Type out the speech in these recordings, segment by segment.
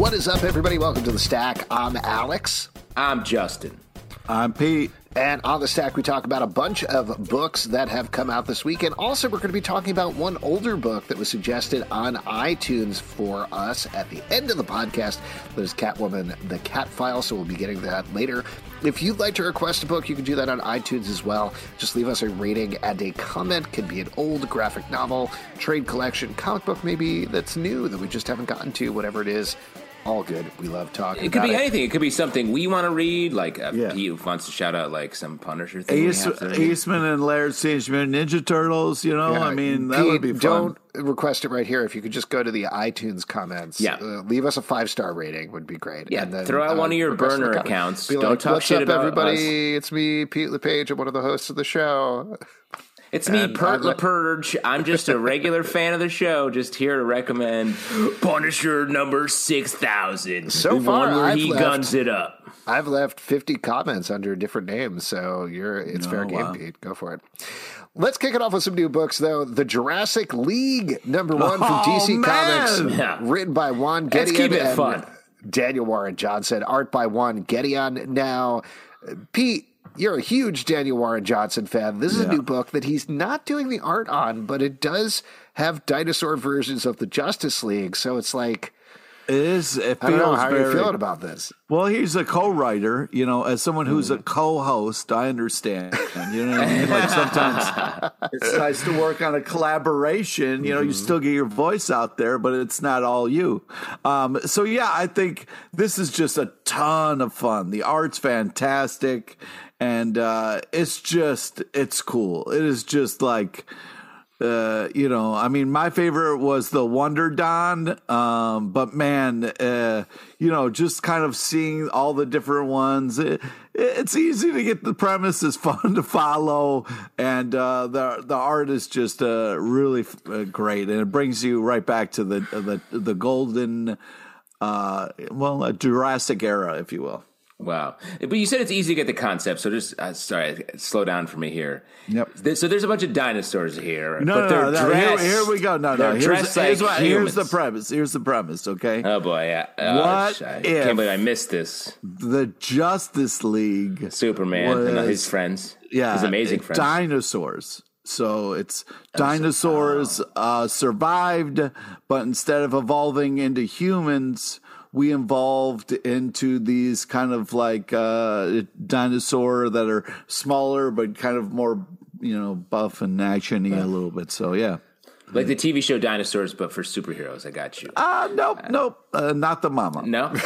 What is up, everybody? Welcome to the Stack. I'm Alex. I'm Justin. I'm Pete. And on the stack, we talk about a bunch of books that have come out this week. And also, we're going to be talking about one older book that was suggested on iTunes for us at the end of the podcast. That is Catwoman, The Cat File. So we'll be getting that later. If you'd like to request a book, you can do that on iTunes as well. Just leave us a rating and a comment. Could be an old graphic novel, trade collection, comic book maybe that's new that we just haven't gotten to, whatever it is all good. We love talking. It could be it. anything. It could be something we want to read. Like uh, Yeah. he wants to shout out like some Punisher thing. we Ace, have. Eastman and Laird Teenage Mutant Ninja Turtles. You know, Yeah, I mean, that Pete, would be fun. Don't request it right here. If you could just go to the iTunes comments, Yeah. uh, leave us a five star rating would be great. Yeah, And then, throw out uh, one of your burner accounts. Be Don't like, talk What's shit up, about everybody? It's me, Pete LePage. I'm one of the hosts of the show. It's me, um, And Pert I'd li- LaPurge. I'm just a regular fan of the show, just here to recommend Punisher number six thousand. So the far, where I've he left- guns it up. I've left 50 comments under different names, so you're it's fair oh, game. Pete. Go for it. Let's kick it off with some new books, though. The Jurassic League, number one from Oh, DC man! Comics, Yeah. written by Juan Let's Gedeon keep it and fun. Daniel Warren Johnson, art by Juan Gedeon. Now, Pete, you're a huge Daniel Warren Johnson fan. This is a new book that he's not doing the art on, but it does have dinosaur versions of the Justice League. So it's like, It is. It I don't know. feels How are very. you feeling about this? well, he's a co-writer. You know, as someone who's a Mm. co-host, I understand. You know what I mean? Like sometimes it's nice to work on a collaboration. You know, Mm-hmm. you still get your voice out there, but it's not all you. Um, so yeah, I think this is just a ton of fun. The art's fantastic, and uh, it's just it's cool. It is just like uh, you know, I mean, my favorite was the Wonder Don, um, but man, uh, you know, just kind of seeing all the different ones, it, it's easy to get the premise is fun to follow, and uh, the the art is just uh, really uh, great, and it brings you right back to the the the golden, uh, well, uh, Jurassic era, if you will. Wow. But you said it's easy to get the concept, so just uh, sorry, slow down for me here. Yep. There- So there's a bunch of dinosaurs here, No, but no, they're no, no. Here, here we go. No, no. Here's, dressed here's, what, here's the premise. Here's the premise. Okay. Oh boy, yeah. Oh, What I can't believe I missed this. the Justice League Superman and his friends. yeah, his amazing friends. Dinosaurs. So it's dinosaurs uh, survived, but instead of evolving into humans, we evolved into these kind of like uh, dinosaur that are smaller, but kind of more, you know, buff and actiony a little bit. So yeah. like the TV show Dinosaurs, but for superheroes. I got you. Uh, nope, nope, uh, not the mama. no,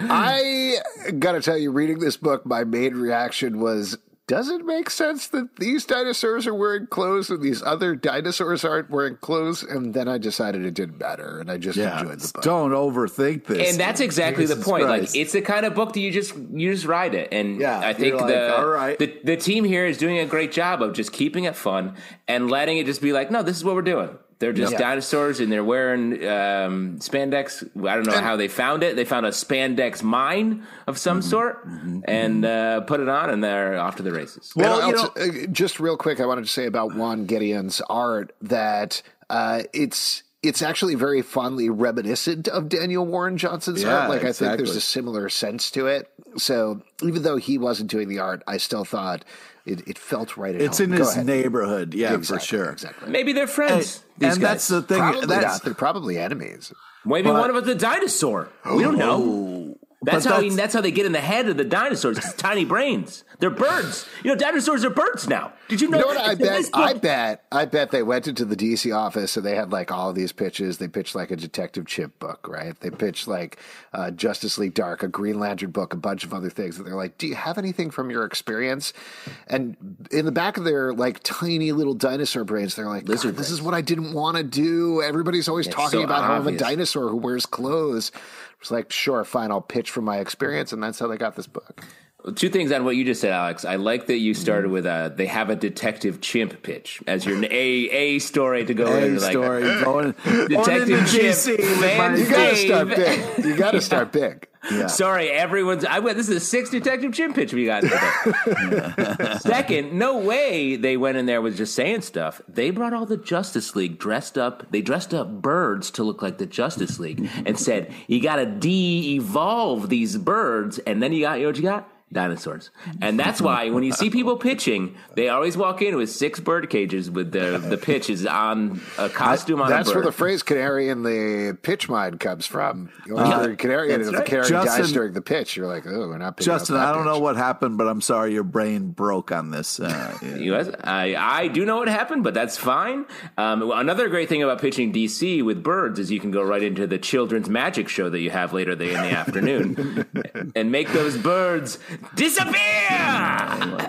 I gotta tell you, reading this book, my main reaction was. Does it make sense that these dinosaurs are wearing clothes and these other dinosaurs aren't wearing clothes? And then I decided it didn't matter, and I just Yeah, enjoyed the book. don't overthink this. and that's exactly the point. Christ. Like it's the kind of book that you just you just ride it, and Yeah, I think like, the, all right. the the team here is doing a great job of just keeping it fun and letting it just be like, no, this is what we're doing. They're just Yeah. dinosaurs and they're wearing um, spandex. I don't know how they found it. They found a spandex mine of some Mm-hmm. sort and uh, put it on, and they're off to the races. Well, Well, you uh, just real quick, I wanted to say about Juan Gedeon's art that uh, it's it's actually very fondly reminiscent of Daniel Warren Johnson's Yeah, art. Like I think there's a similar sense to it. So even though he wasn't doing the art, I still thought it, it felt right at It's home. in Go his ahead. neighborhood, yeah, Exactly, for sure. Exactly. Maybe they're friends. these and guys. that's the thing. Probably that's, not. They're probably enemies. Maybe But- one of us a dinosaur. We don't oh. know. That's But how that's- he, that's how they get in the head of the dinosaurs. tiny brains. They're birds. You know, dinosaurs are birds now. Did you know? You know what I bet? I bet. I bet they went into the DC office and they had like all of these pitches. They pitched like a Detective Chimp book, right? They pitched like uh, Justice League Dark, a Green Lantern book, a bunch of other things. And they're like, "Do you have anything from your experience?" And in the back of their like tiny little dinosaur brains, they're like, "This is what I didn't want to do." Everybody's always It's talking so about how I'm a dinosaur who wears clothes. It's like, sure, fine, I'll pitch from my experience, and that's how they got this book. Two things on what you just said, Alex. I like that you started with uh, they have a detective chimp pitch as your a a story to go a into like story going, Detective Chimp, DC man, You got to Dave. start big. You got to start big. Yeah. Sorry, everyone's. I went. This is the sixth detective chimp pitch we got today. Second, no way they went in there with just saying stuff. They brought all the Justice League dressed up. They dressed up birds to look like the Justice League and said, "You got to de-evolve these birds, and then you got you know what you got." Dinosaurs, and that's why when you see people pitching, they always walk in with six bird cages with the the pitch is on a costume on That's a bird. where the phrase "canary in the pitch mine" comes from. You always hear canary, and if that's the right. canary dies during the pitch, you're like, "Oh, we're not picking Justin, that I don't know what happened, but I'm sorry your brain broke on this. Uh, yeah. You guys, I, I do know what happened, but that's fine. Um, another great thing about pitching DC with birds is you can go right into the children's magic show that you have later the, in the afternoon and make those birds disappear.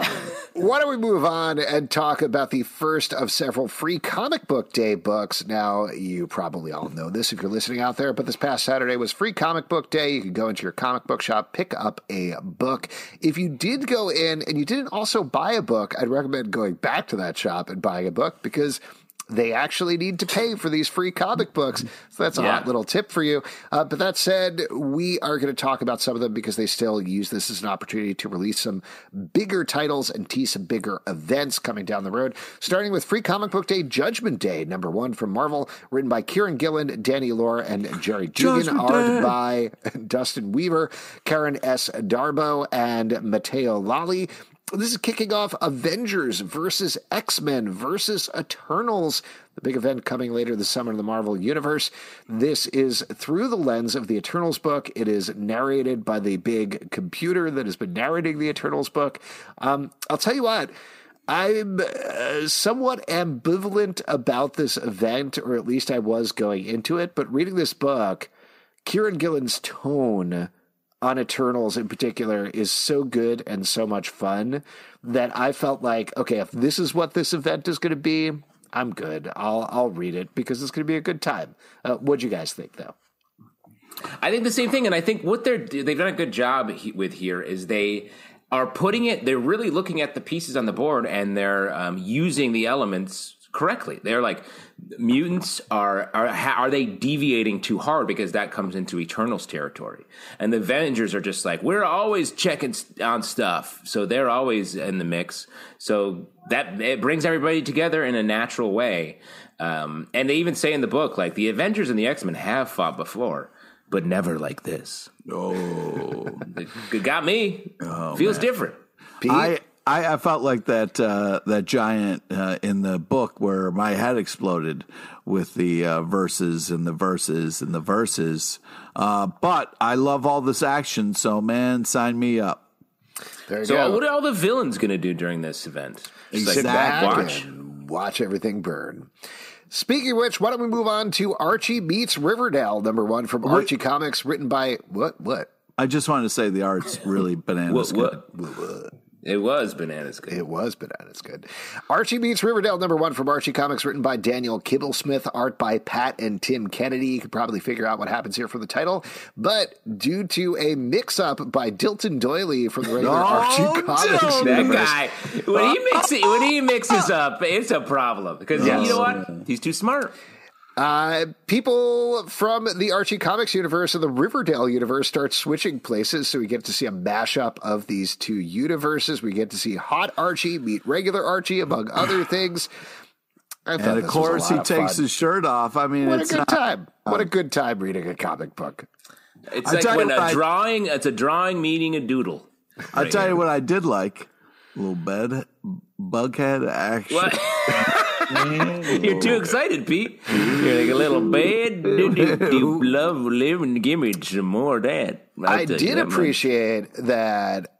Why don't we move on and talk about the first of several free comic book day books? Now, you probably all know this if you're listening out there, but this past Saturday was free comic book day. You could go into your comic book shop, pick up a book. If you did go in and you didn't also buy a book, I'd recommend going back to that shop and buying a book because they actually need to pay for these free comic books. So that's a Yeah. hot little tip for you. Uh, but that said, we are going to talk about some of them because they still use this as an opportunity to release some bigger titles and tease some bigger events coming down the road. Starting with Free Comic Book Day, Judgment Day, number one from Marvel, written by Kieron Gillen, Danny Lore, and Gerry Duggan, art by Dustin Weaver, Karen S. Darboe, and Matteo Lolli. This is kicking off Avengers versus X Men versus Eternals, the big event coming later this summer in the Marvel Universe. This is through the lens of the Eternals book. It is narrated by the big computer that has been narrating the Eternals book. Um, I'll tell you what. I'm uh, somewhat ambivalent about this event, or at least I was going into it. But reading this book, Kieron Gillen's tone on Eternals in particular is so good and so much fun that I felt like, okay, if this is what this event is going to be, I'm good. I'll I'll read it because it's going to be a good time. Uh, what do you guys think, though? I think the same thing, and I think what they're they've done a good job with here is they are putting it. They're really looking at the pieces on the board and they're um, using the elements correctly. They're like mutants are are are they deviating too hard because that comes into Eternals territory, and the Avengers are just like we're always checking on stuff, so they're always in the mix. So that it brings everybody together in a natural way. Um, and they even say in the book like the Avengers and the X Men have fought before but never like this. Oh, It got me. Feels different. I, I I felt like that uh, that giant uh, in the book where my head exploded with the uh, verses and the verses and the verses. Uh, but I love all this action, so man, sign me up. There you So, go. what are all the villains going to do during this event? Just like Sit back watch. and watch everything burn. Speaking of which, why don't we move on to Archie meets Riverdale, number one from Archie Comics, written by what? What? I just wanted to say the art's really bananas. What, good. what? It was bananas good. It was bananas good. Archie meets Riverdale, number one from Archie Comics, written by Daniel Kibblesmith, art by Pat and Tim Kennedy. You could probably figure out what happens here from the title, but due to a mix-up by Dilton Doiley from the regular Oh, Archie Comics Dilton. that universe, guy, when he mixes when he mixes up, it's a problem because you know what? He's too smart. Uh, people from the Archie Comics universe and the Riverdale universe start switching places, so we get to see a mashup of these two universes. We get to see Hot Archie meet regular Archie, among other things. I And of this was a course, he of takes fun. his shirt off. I mean, What a it's good not, time! What a good time reading a comic book. It's I like tell when a I- drawing. It's a drawing meeting a doodle. i'll tell you what, I did like a little bed, bughead action. What? You're too excited, Pete. You're like a little bed. Do, do, do, love living. Give me some more of that. I'll I did that much. appreciate that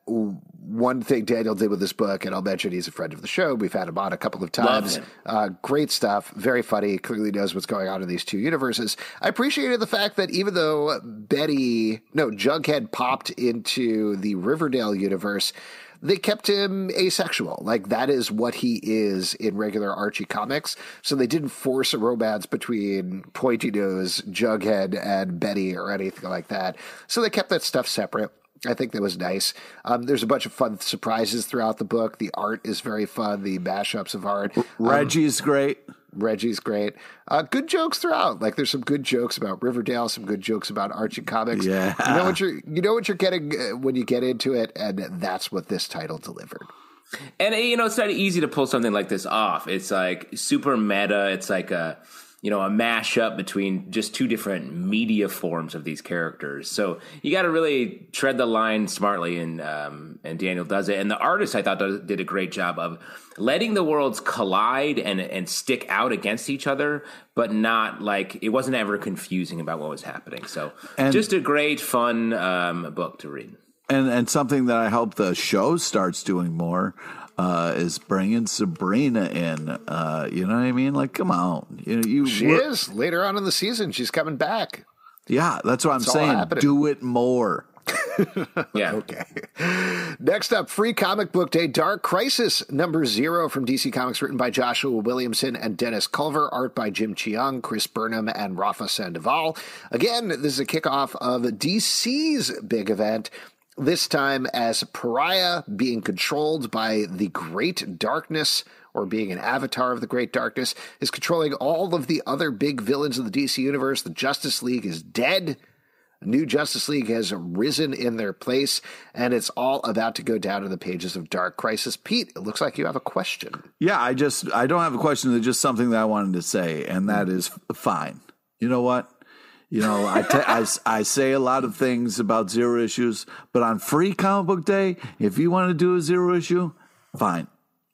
one thing Daniel did with this book, and I'll mention he's a friend of the show. We've had him on a couple of times. Uh, great stuff. Very funny. Clearly knows what's going on in these two universes. I appreciated the fact that even though Betty, no, Jughead popped into the Riverdale universe, they kept him asexual. Like that is what he is in regular Archie comics. So they didn't force a romance between Pointy Nose, Jughead, and Betty or anything like that. So they kept that stuff separate. I think that was nice. Um, there's a bunch of fun surprises throughout the book. The art is very fun. The mashups of art. Reggie's great. Reggie's great. Uh, good jokes throughout. Like there's some good jokes about Riverdale, some good jokes about Archie comics. Yeah. you know what you're you know what you're getting uh, when you get into it, and that's what this title delivered. And you know, it's not easy to pull something like this off. It's like super meta. It's like a you know a mashup between just two different media forms of these characters. So you got to really tread the line smartly, and um, and Daniel does it. And the artist I thought does, did a great job of letting the worlds collide and and stick out against each other, but not like it wasn't ever confusing about what was happening. So And- just a great fun um, book to read. And and something that I hope the show starts doing more uh, is bringing Sabrina in. Uh, you know what I mean? Like, come on, you know, you She we're- is later on in the season. She's coming back. Yeah, that's what I'm all saying. happening. Do it more. Yeah. Okay. Next up, Free Comic Book Day Dark Crisis number zero from DC Comics, written by Joshua Williamson and Dennis Culver, art by Jim Cheung, Chris Burnham, and Rafa Sandoval. Again, this is a kickoff of DC's big event. This time as Pariah being controlled by the Great Darkness, or being an avatar of the Great Darkness, is controlling all of the other big villains of the DC universe. The Justice League is dead. A new Justice League has risen in their place, and it's all about to go down in the pages of Dark Crisis. Pete, it looks like you have a question. Yeah, I just I don't have a question. It's just something that I wanted to say, and that is fine. You know what? You know, I, ta- I, s- I say a lot of things about zero issues, but on Free Comic Book Day, if you want to do a zero issue, fine.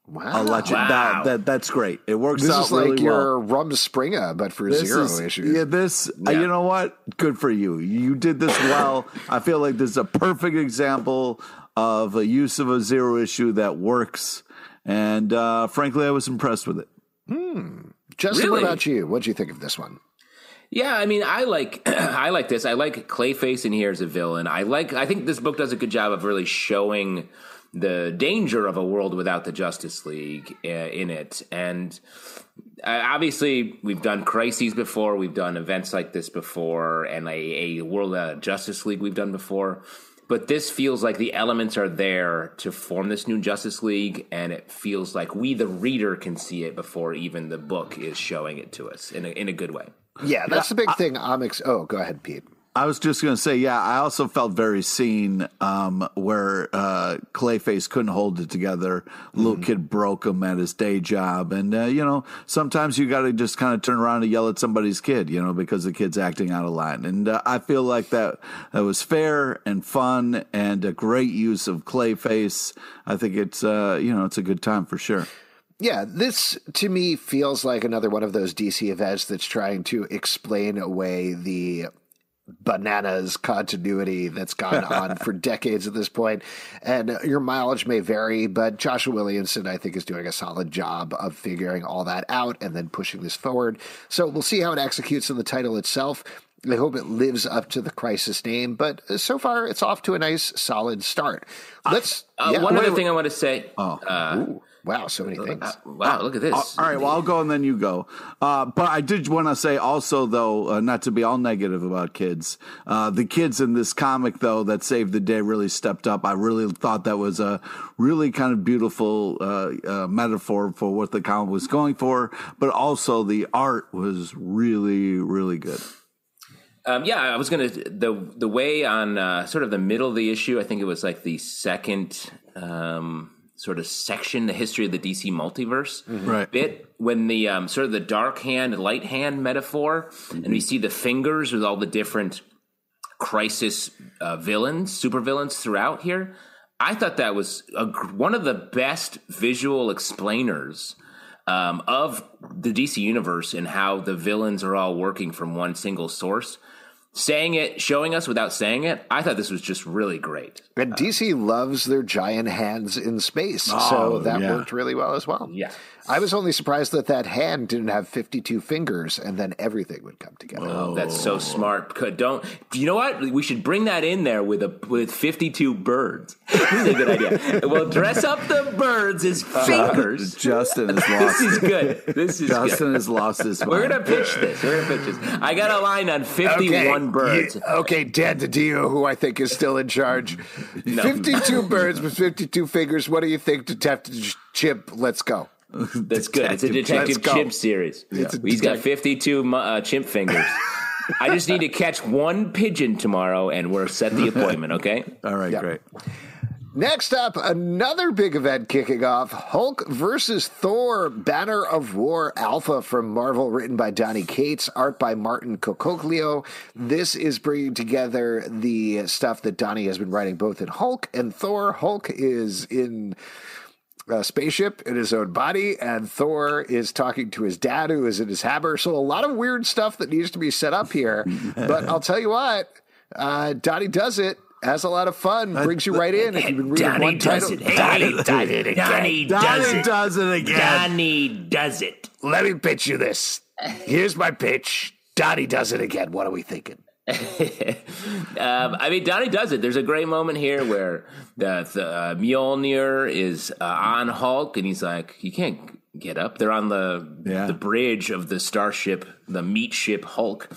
Wow. I'll let you. Wow. That, that that's great. It works This out is like really your well. Rum Springer, but for This zero is- issues. Yeah, this. uh, Yeah. you know what? Good for you. You did this well. I feel like this is a perfect example of a use of a zero issue that works. And uh, frankly, I was impressed with it. Hmm. Justin, what about you? What do you think of this one? Yeah, I mean, I like I like this. I like Clayface in here as a villain. I like. I think this book does a good job of really showing the danger of a world without the Justice League uh, in it. And uh, obviously, we've done crises before. We've done events like this before, and a, a world without a Justice League we've done before. But this feels like the elements are there to form this new Justice League, and it feels like we, the reader, can see it before even the book is showing it to us in a, in a good way. Yeah, that's the big thing. Omix. Oh, go ahead, Pete. I was just going to say, yeah, I also felt very seen um, where uh, Clayface couldn't hold it together. Little kid broke him at his day job. And, uh, you know, sometimes you got to just kind of turn around and yell at somebody's kid, you know, because the kid's acting out of line. And uh, I feel like that, that was fair and fun and a great use of Clayface. I think it's, uh, you know, it's a good time for sure. Yeah, this to me feels like another one of those DC events that's trying to explain away the bananas continuity that's gone on for decades at this point. And uh, your mileage may vary, but Joshua Williamson, I think, is doing a solid job of figuring all that out and then pushing this forward. So we'll see how it executes in the title itself. I hope it lives up to the crisis name, but uh, so far it's off to a nice, solid start. Let's. Uh, yeah, one other thing I want to say. Uh, Ooh, wow, so many things. wow, look at this. All right, well, I'll go and then you go. Uh, but I did want to say also, though, uh, not to be all negative about kids, uh, the kids in this comic, though, that saved the day really stepped up. I really thought that was a really kind of beautiful uh, uh, metaphor for what the comic was going for, but also the art was really, really good. Um, yeah, I was gonna the the way on uh, sort of the middle of the issue. I think it was like the second um, sort of section, the history of the DC multiverse Right. bit when the um, sort of the dark hand, light hand metaphor, and we see the fingers with all the different crisis uh, villains, supervillains throughout here. I thought that was a, one of the best visual explainers um, of the DC universe and how the villains are all working from one single source. Saying it, showing us without saying it, I thought this was just really great. And DC loves their giant hands in space, oh, so Oh, that yeah. worked really well as well. Yeah. I was only surprised that that hand didn't have 52 fingers and then everything would come together. Oh, that's so smart. Could- Don't you know what? We should bring that in there with a with fifty two birds. this is a good idea. We'll dress up the birds as uh, fingers. Justin has This lost. is good. This is Justin good. has lost his We're gonna pitch this. We're gonna pitch this. I got a line on fifty one birds. yeah, okay, Dan DiDio, who I think is still in charge. 52 birds with 52 fingers. What do you think, Detective Chimp? Let's go. That's good. It's a detective go. chimp series. It's a He's got fifty two uh, chimp fingers. I just need to catch one pigeon tomorrow, and we're set the appointment. Okay. All right, Yeah. great. Next up, another big event kicking off Hulk versus Thor, Banner of War Alpha from Marvel, written by Donny Cates, art by Martin Coccolo. This is bringing together the stuff that Donny has been writing both in Hulk and Thor. Hulk is in a spaceship in his own body, and Thor is talking to his dad, who is in his hammer. So, a lot of weird stuff that needs to be set up here. but I'll tell you what, uh, Donny does it. Has a lot of fun, brings you right in. If you've been reading one title, Donny does it again. Donny Donny does it again. Donny does it. let me pitch you this. Here's my pitch. Donny does it again. What are we thinking? Um, I mean, Donny does it. There's a great moment here where the, the uh, Mjolnir is uh, on Hulk, and he's like, "You can't get up." They're on the Yeah. the bridge of the starship, the meat ship Hulk,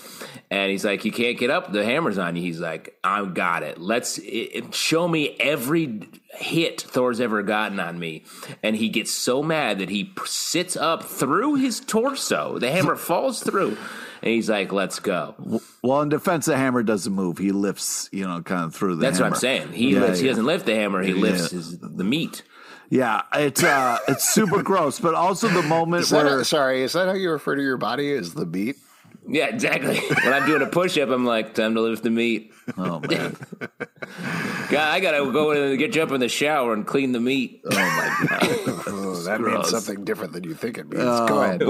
and he's like, "You can't get up. The hammer's on you." He's like, "I've got it. Let's it, it- show me every hit Thor's ever gotten on me." And he gets so mad that he sits up through his torso. The hammer falls through, and he's like, "Let's go." Well, in defense, the hammer doesn't move. He lifts, you know, kind of through the. That's hammer. what I'm saying. He Yeah, lifts, he doesn't lift the hammer. He Yeah. lifts his, the meat. Yeah, it's uh, it's super gross, but also the moment Is where a- sorry, is that how you refer to your body as the beat? Yeah, exactly. when I'm doing a push up, I'm like, time to lift the meat. oh man, God, I gotta go in and get you up in the shower and clean the meat. oh my god, Oh, that means something different than you think it means. Go ahead.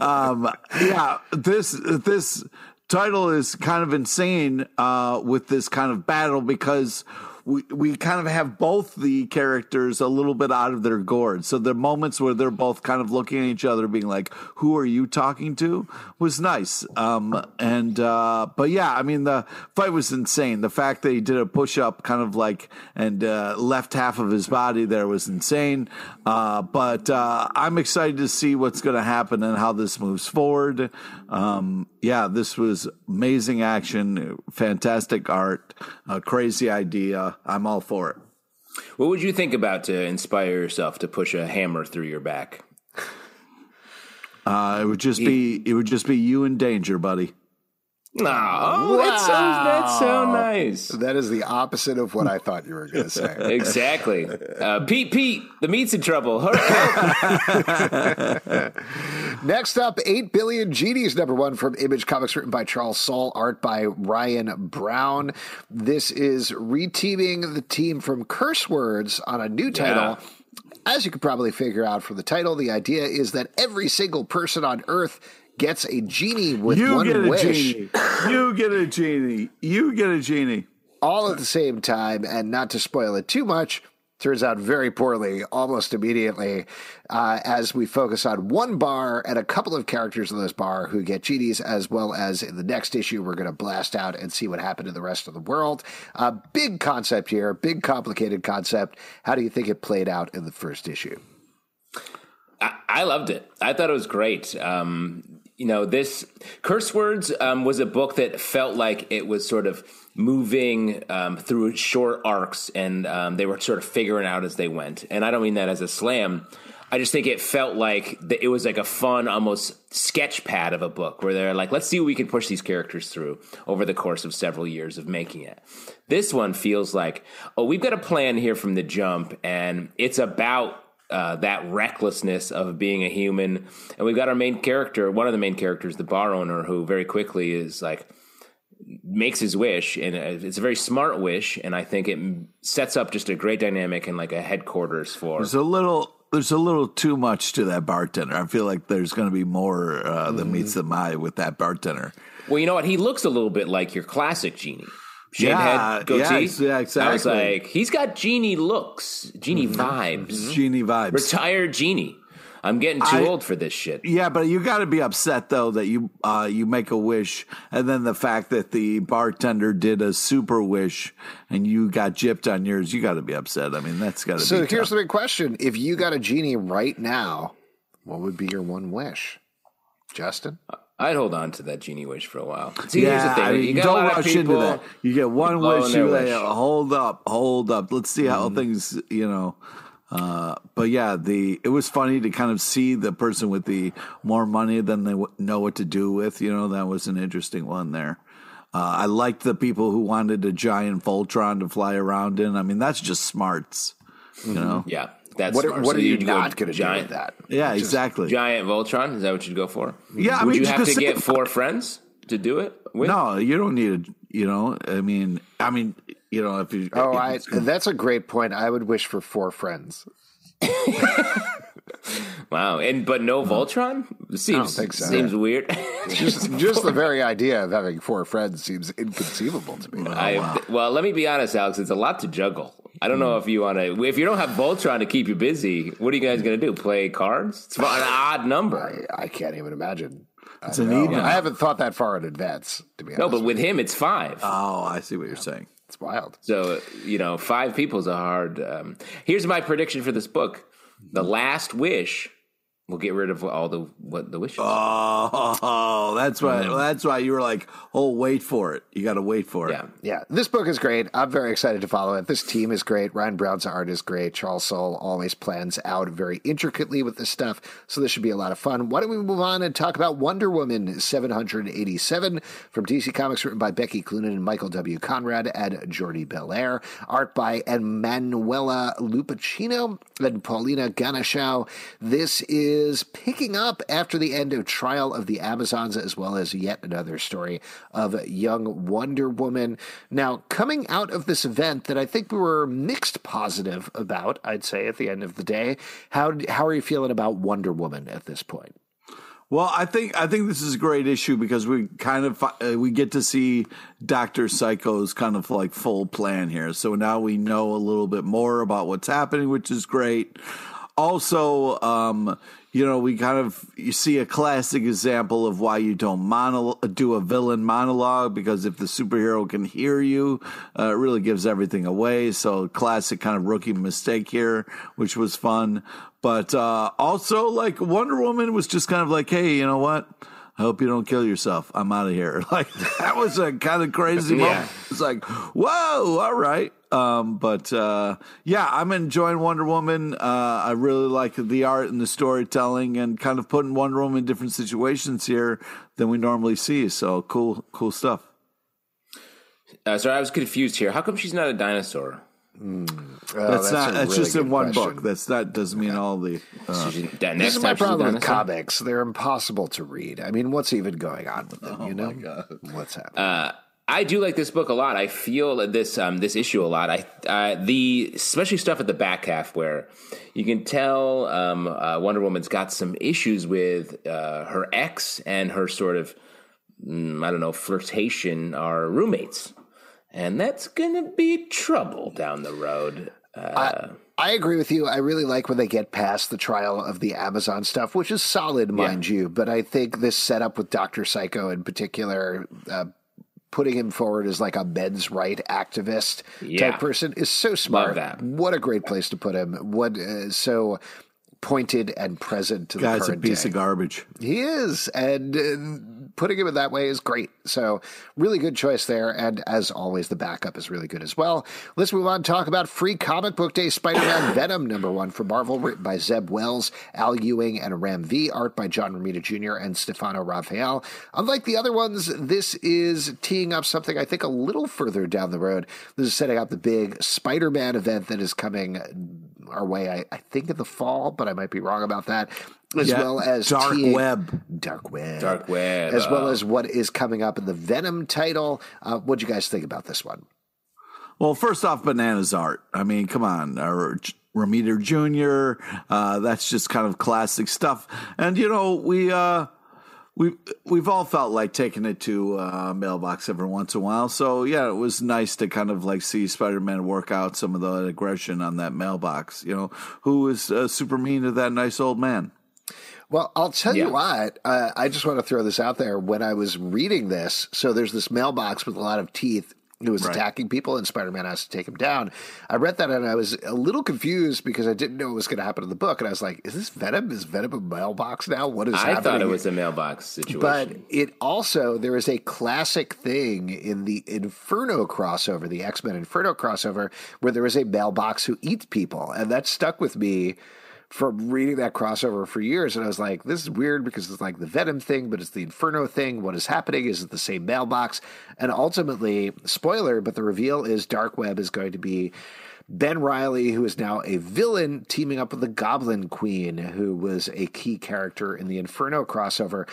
um, yeah, this this title is kind of insane uh, with this kind of battle because we we kind of have both the characters a little bit out of their gourd. So the moments where they're both kind of looking at each other, being like, "Who are you talking to?" was nice. Um, and uh, but yeah, I mean the fight was insane. The fact that he did a push up, kind of like, and uh, left half of his body there was insane. Uh, but uh, I'm excited to see what's going to happen and how this moves forward. Um, yeah, this was amazing action, fantastic art, a crazy idea. I'm all for it. What would you think about to inspire yourself to push a hammer through your back? Uh, it would just be it would just be you in danger, buddy. Oh, that's, so, that's so nice. That is the opposite of what I thought you were going to say. Exactly. Uh, Pete, Pete, the meat's in trouble. Next up, 8 Billion Genies, number one from Image Comics, written by Charles Soule, art by Ryan Browne. This is reteaming the team from Curse Words on a new title. As you could probably figure out from the title, the idea is that every single person on Earth gets a genie with You one get a wish. genie. You get a genie. You get a genie. all at the same time, and not to spoil it too much, turns out very poorly almost immediately uh, as we focus on one bar and a couple of characters in this bar who get genies, as well as in the next issue, we're going to blast out and see what happened to the rest of the world. Uh, big concept here, big complicated concept. How do you think it played out in the first issue? I, I loved it. I thought it was great. Um, you know, this Curse Words um, was a book that felt like it was sort of moving um, through short arcs, and um, they were sort of figuring out as they went. And I don't mean that as a slam. I just think it felt like the, it was like a fun, almost sketch pad of a book where they're like, let's see what we can push these characters through over the course of several years of making it. This one feels like, oh, we've got a plan here from the jump, and it's about uh, that recklessness of being a human. And we've got our main character, one of the main characters, the bar owner, who very quickly is like, makes his wish and uh, it's a very smart wish and i think it sets up just a great dynamic and like a headquarters for There's a little. There's a little too much to that bartender. I feel like there's going to be more uh, than meets the eye with that bartender. well you know what he looks a little bit like your classic genie shaved Yeah, head goatee yes, yeah, i was like he's got genie looks genie mm-hmm. vibes mm-hmm. Genie vibes. retired genie i'm getting too I- old for this shit Yeah, but you got to be upset though that you uh, you make a wish, and then the fact that the bartender did a super wish, and you got gypped on yours. You got to be upset. I mean, that's got to So be. here's tough. the big question: If you got a genie right now, what would be your one wish, Justin? Uh, i'd hold on to that genie wish for a while see here's the yeah, thing I mean, you don't rush into that. You get one wish. You wish. like, hold up, hold up. Let's see how things. You know. Uh, but yeah, the it was funny to kind of see the person with the more money than they w- know what to do with. You know, that was an interesting one there. Uh, I liked the people who wanted a giant Voltron to fly around in. I mean, that's just smarts. You know. yeah that's What, smart. what So are you you'd go not going to do giant with that? Yeah, exactly. giant voltron is that what you'd go for Yeah, I would mean, you have to get four friends to do it with No, you don't need a. You know, I mean, I mean, you know, if you. Oh, if I, that's a great point. I would wish for four friends. Wow, and but no uh-huh. Voltron seems think so. seems weird. Just, just the very idea of having four friends seems inconceivable to me. I, well, let me be honest, Alex. It's a lot to juggle. I don't know if you want to. If you don't have Voltron to keep you busy, what are you guys going to do? Play cards? It's an odd number. I, I can't even imagine. It's a need. I haven't thought that far in advance. To be honest, No, but with him, it's five. Oh, I see what you're saying. it's wild. So you know, five people's a hard. Um, here's my prediction for this book: the last wish will get rid of all the what the wishes. Oh, that's why. Mm. That's why you were like, "Oh, wait for it. You got to wait for it." yeah. Yeah, this book is great. I'm very excited to follow it. This team is great. Ryan Browne's art is great. Charles Soule always plans out very intricately with this stuff, so this should be a lot of fun. Why don't we move on and talk about Wonder Woman 787 from DC Comics, written by Becky Cloonan and Michael W. Conrad and Jordie Bellaire, art by Emanuela Lupacchino and Paulina Ganucheau. This is picking up after the end of Trial of the Amazons, as well as yet another story of young Wonder Woman. Now, coming out of this event that I think we were mixed positive about, I'd say at the end of the day, how how are you feeling about Wonder Woman at this point? Well, I think I think this is a great issue because we kind of uh, we get to see Doctor Psycho's kind of like full plan here. So now we know a little bit more about what's happening, which is great. Also, um, you know, we kind of you see a classic example of why you don't mono- do a villain monologue because if the superhero can hear you, uh, it really gives everything away. So classic kind of rookie mistake here, which was fun. But uh, also, like Wonder Woman was just kind of like, hey, you know what? I hope you don't kill yourself. I'm out of here. Like that was a kind of crazy moment. It's like, whoa, all right. Um, but uh, yeah, I'm enjoying Wonder Woman. Uh, I really like the art and the storytelling, and kind of putting Wonder Woman in different situations here than we normally see. So cool, cool stuff. Uh, sorry, I was confused here. How come she's not a dinosaur? Oh, that's, not. That's really just in one question. book. That's not doesn't mean all the. Uh, She's- that This is my time she's a problem with comics. They're impossible to read. I mean, what's even going on with Oh them? you know, what's happening? Uh, I do like this book a lot. I feel this um, this issue a lot. I uh, the especially stuff at the back half where you can tell um, uh, Wonder Woman's got some issues with uh, her ex and her sort of mm, I don't know flirtation are roommates, and that's gonna be trouble down the road. I agree with you. I really like when they get past the trial of the Amazon stuff, which is solid, mind you. But I think this setup with Doctor Psycho in particular, uh, putting him forward as like a men's right activist Yeah. type person, is so smart. that. What a great place to put him. What uh, so pointed and present to the guy's a current piece day. of garbage. He is, and uh, putting him in that way is great. So, really good choice there. And as always, the backup is really good as well. Let's move on and talk about Free Comic Book Day Spider Man Venom, number one for Marvel, written by Zeb Wells, Al Ewing, and Ram V, art by John Romita Jr. and Stefano Raffaele. Unlike the other ones, this is teeing up something I think a little further down the road. This is setting up the big Spider Man event that is coming our way, I, I think in the fall, but I might be wrong about that as Yeah, well as Dark teeing- Web. Dark Web, Dark Web, as well oh. as what is coming up in the Venom title. Uh, what do you guys think about this one? Well, first off, bananas art. I mean, come on, or J- Romita Jr. Uh, that's just kind of classic stuff. And you know, we uh, we we've all felt like taking it to uh, mailbox every once in a while. So yeah, it was nice to kind of like see Spider Man work out some of the aggression on that mailbox. You know, who was uh, super mean to that nice old man. Well, I'll tell Yeah. you what. Uh, I just want to throw this out there. When I was reading this, so there's this mailbox with a lot of teeth who was Right. attacking people, and Spider-Man has to take him down. I read that and I was a little confused because I didn't know what was going to happen in the book, and I was like, "Is this Venom? Is Venom a mailbox now? What is I happening?" I thought it was a mailbox situation. But it also there is a classic thing in the Inferno crossover, the X Men Inferno crossover, where there is a mailbox who eats people, and that stuck with me from reading that crossover for years. And I was like, this is weird because it's like the Venom thing, but it's the Inferno thing. What is happening? Is it the same mailbox? And ultimately, spoiler, but the reveal is Dark Web is going to be. Ben Reilly, who is now a villain, teaming up with the Goblin Queen, who was a key character in the Inferno crossover.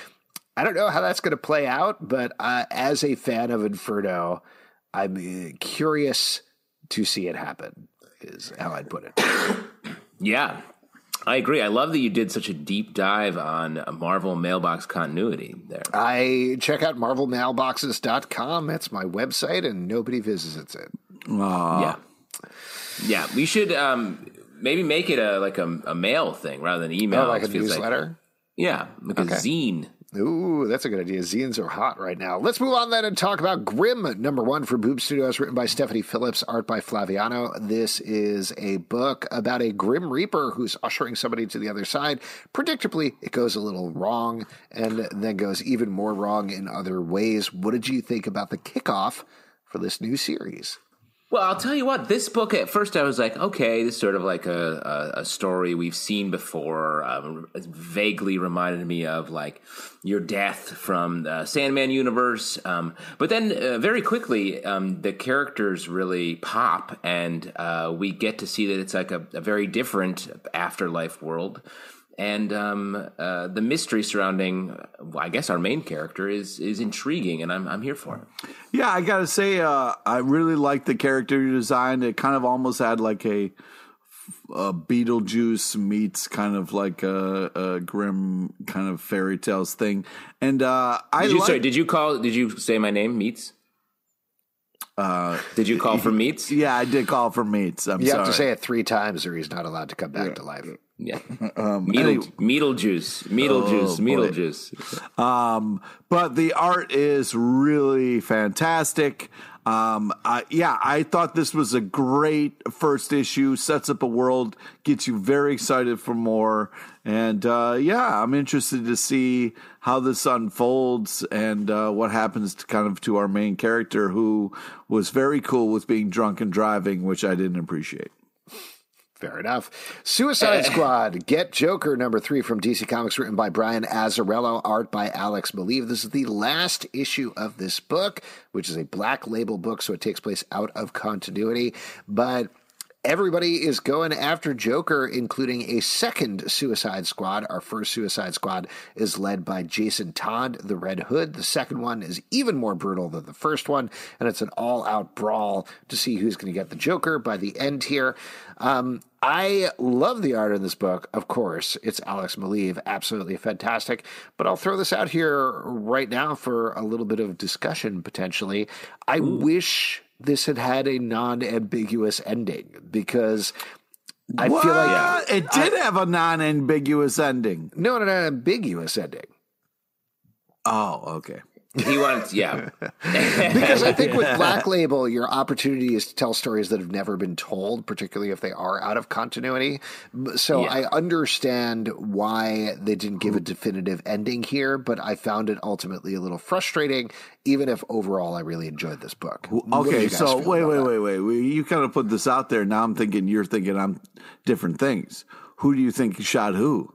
I don't know how that's going to play out, but uh, as a fan of Inferno, I'm uh, curious to see it happen. Is how I'd put it. yeah, I agree. I love that you did such a deep dive on Marvel mailbox continuity there. I check out marvelmailboxes.com. That's my website, and nobody visits it. yeah, yeah. We should um, maybe make it a like a, a mail thing rather than email. Oh, like a It feels newsletter. yeah, like Okay. a zine. Ooh, that's a good idea. Zines are hot right now. Let's move on then and talk about Grim, number one for Boom Studios, written by Stephanie Phillips, art by Flaviano. This is a book about a Grim Reaper who's ushering somebody to the other side. Predictably, it goes a little wrong and then goes even more wrong in other ways. What did you think about the kickoff for this new series? Well, I'll tell you what. This book at first, I was like, okay, this is sort of like a, a, a story we've seen before. Um, vaguely reminded me of like your death from the Sandman universe. Um, but then, uh, very quickly, um, the characters really pop, and uh, we get to see that it's like a, a very different afterlife world. And um, uh, the mystery surrounding, uh, I guess, our main character is is intriguing, and I'm I'm here for it. Yeah, I gotta say, uh, I really liked the character design. It kind of almost had like a, a Beetlejuice meets kind of like a, a grim kind of fairy tales thing. And uh, I Did you, like- sorry, did you call? Did you say my name, Meats? uh, Did you call for Meats? yeah, I did call for meats. I'm You sorry. have to say it three times or he's not allowed to come back to life. Yeah. Um, Meadle, anyway. Meadle juice. Meadle Oh, juice. Um, but the art is really fantastic. Um, I, yeah, I thought this was a great first issue. Sets up a world, gets you very excited for more, and uh, yeah, I'm interested to see how this unfolds and uh, what happens to kind of to our main character, who was very cool with being drunk and driving, which I didn't appreciate. Fair enough. Suicide Squad, Get Joker, number three from DC Comics, written by Brian Azzarello, art by Alex Maleev. This is the last issue of this book, which is a black label book, so it takes place out of continuity. But everybody is going after Joker, including a second Suicide Squad. Our first Suicide Squad is led by Jason Todd, the Red Hood. The second one is even more brutal than the first one, and it's an all out brawl to see who's going to get the Joker by the end here. Um, I love the art in this book. Of course, it's Alex Maleev, absolutely fantastic. But I'll throw this out here right now for a little bit of discussion potentially. I wish this had had a non-ambiguous ending because I feel like What? it did have a non-ambiguous ending. no, no, no, ambiguous ending. Oh, okay. He wants, yeah. because I think with Black Label, your opportunity is to tell stories that have never been told, particularly if they are out of continuity. So Yeah. I understand why they didn't give a definitive ending here, but I found it ultimately a little frustrating, even if overall I really enjoyed this book. Okay, so wait, wait, wait, wait, wait. You kind of put this out there. Now I'm thinking you're thinking I'm different things. Who do you think shot who?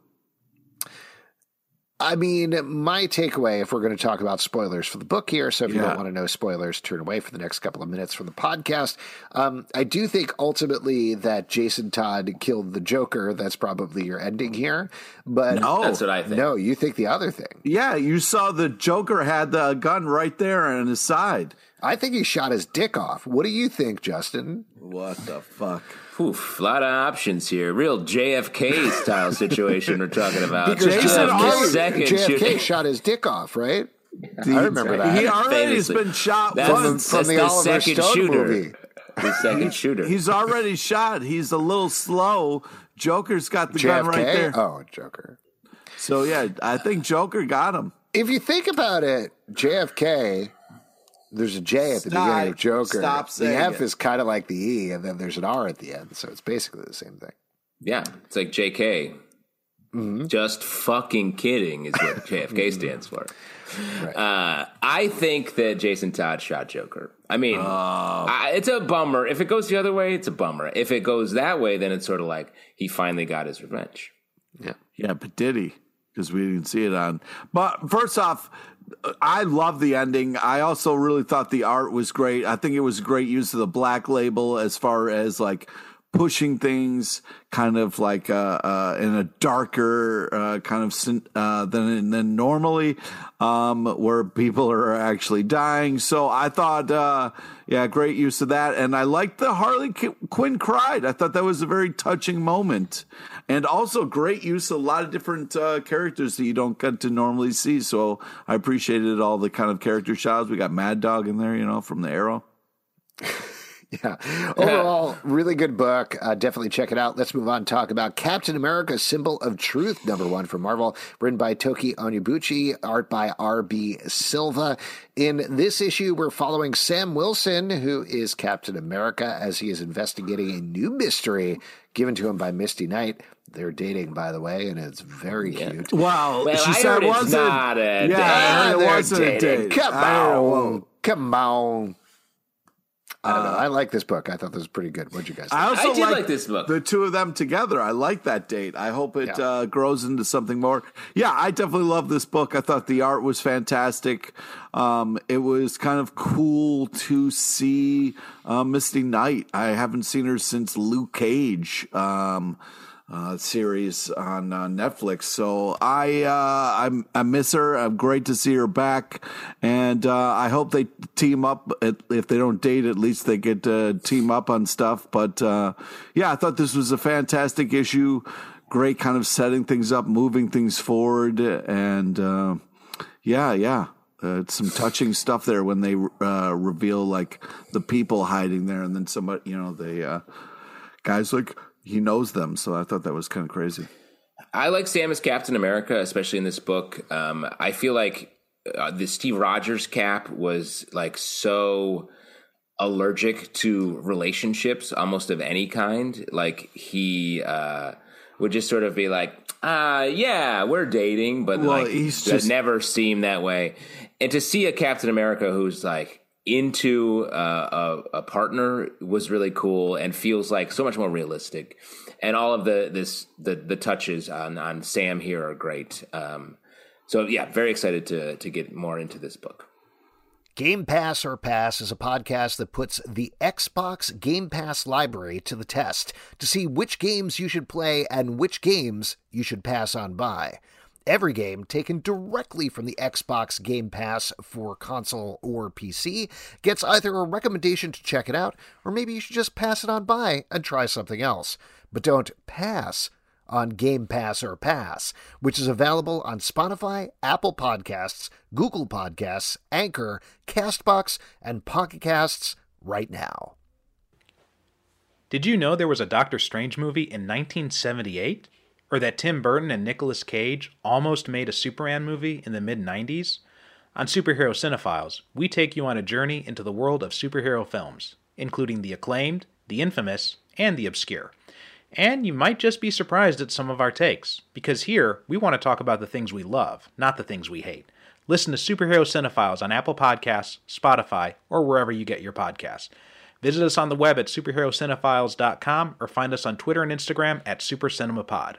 I mean, my takeaway, if we're going to talk about spoilers for the book here, so if you don't want to know spoilers, turn away for the next couple of minutes from the podcast. Um, I do think ultimately that Jason Todd killed the Joker. That's probably your ending here. But No. That's what I think. no, you think the other thing. Yeah, you saw the Joker had the gun right there on his side. I think he shot his dick off. What do you think, Justin? What the fuck? Oof, a lot of options here. Real JFK style situation we're talking about. Because Jason already- second JFK shooting. shot his dick off, right? I remember that. He already has been shot That's, once. from the the, Oliver second Stone shooter. movie. The second shooter. He's already shot. He's a little slow. Joker's got the gun right there. Oh, Joker. So yeah, I think Joker got him. If you think about it, JFK, there's a J at the Stop. beginning of Joker. Stop the F it. is kind of like the E, and then there's an R at the end, so it's basically the same thing. yeah, it's like JK. Mm-hmm. Just fucking kidding is what JFK stands for. Uh, I think that Jason Todd shot Joker. I mean, Oh. I, it's a bummer. If it goes the other way, it's a bummer. If it goes that way, then it's sort of like he finally got his revenge. Yeah, yeah, but did he? Because we didn't see it on. But first off, I love the ending. I also really thought the art was great. I think it was a great use of the black label as far as like pushing things kind of like uh, uh, in a darker uh, kind of uh, than than normally, um, where people are actually dying. So I thought, uh, yeah, great use of that, and I liked the Harley Qu- Quinn cried. I thought that was a very touching moment, and also great use of a lot of different uh, characters that you don't get to normally see. So I appreciated all the kind of character shots. We got Mad Dog in there, you know, from the Arrow. Yeah. Overall, really good book. Uh, definitely check it out. Let's move on and talk about Captain America Symbol of Truth, number one from Marvel, written by Tochi Onyebuchi, art by R.B. Silva. In this issue, we're following Sam Wilson, who is Captain America, as he is investigating a new mystery given to him by Misty Knight. They're dating, by the way, and it's very cute. Wow, Well, she I said heard it it's wasn't. not a yeah, date. I it wasn't a date. Come I heard it on. Come on. I don't know. I like this book. I thought this was pretty good. What'd you guys think? I also I did like, like this book. The two of them together. I like that date. I hope it Yeah. uh, grows into something more. Yeah, I definitely love this book. I thought the art was fantastic. Um, it was kind of cool to see uh, Misty Knight. I haven't seen her since Luke Cage. Um, uh, series on uh, Netflix. So I, uh, I miss her. I'm great to see her back, and uh, I hope they team up. If they don't date, at least they get to team up on stuff. But uh, yeah, I thought this was a fantastic issue. Great, kind of setting things up, moving things forward, and uh, yeah, yeah. Some touching stuff there when they uh, reveal like the people hiding there, and then somebody, you know, the uh, guys like he knows them. So I thought that was kind of crazy. I like Sam as Captain America, especially in this book. Um, I feel like uh, the Steve Rogers cap was like so allergic to relationships, almost of any kind. Like he uh, would just sort of be like, uh, yeah, we're dating, but Well, like he's just- never seemed that way. And to see a Captain America who's like into uh, a, a partner was really cool and feels like so much more realistic. And all of the this the the touches on on Sam here are great. Um, so yeah, very excited to to get more into this book. Game Pass or Pass is a podcast that puts the Xbox Game Pass library to the test to see which games you should play and which games you should pass on by. Every game taken directly from the Xbox Game Pass for console or PC gets either a recommendation to check it out, or maybe you should just pass it on by and try something else. But don't pass on Game Pass or Pass, which is available on Spotify, Apple Podcasts, Google Podcasts, Anchor, Castbox, and Pocket Casts right now. Did you know there was a Doctor Strange movie in 1978? Or that Tim Burton and Nicolas Cage almost made a Superman movie in the mid 90s? On Superhero Cinephiles, we take you on a journey into the world of superhero films, including the acclaimed, the infamous, and the obscure. And you might just be surprised at some of our takes, because here we want to talk about the things we love, not the things we hate. Listen to Superhero Cinephiles on Apple Podcasts, Spotify, or wherever you get your podcasts. Visit us on the web at superherocinephiles.com or find us on Twitter and Instagram at SuperCinemaPod.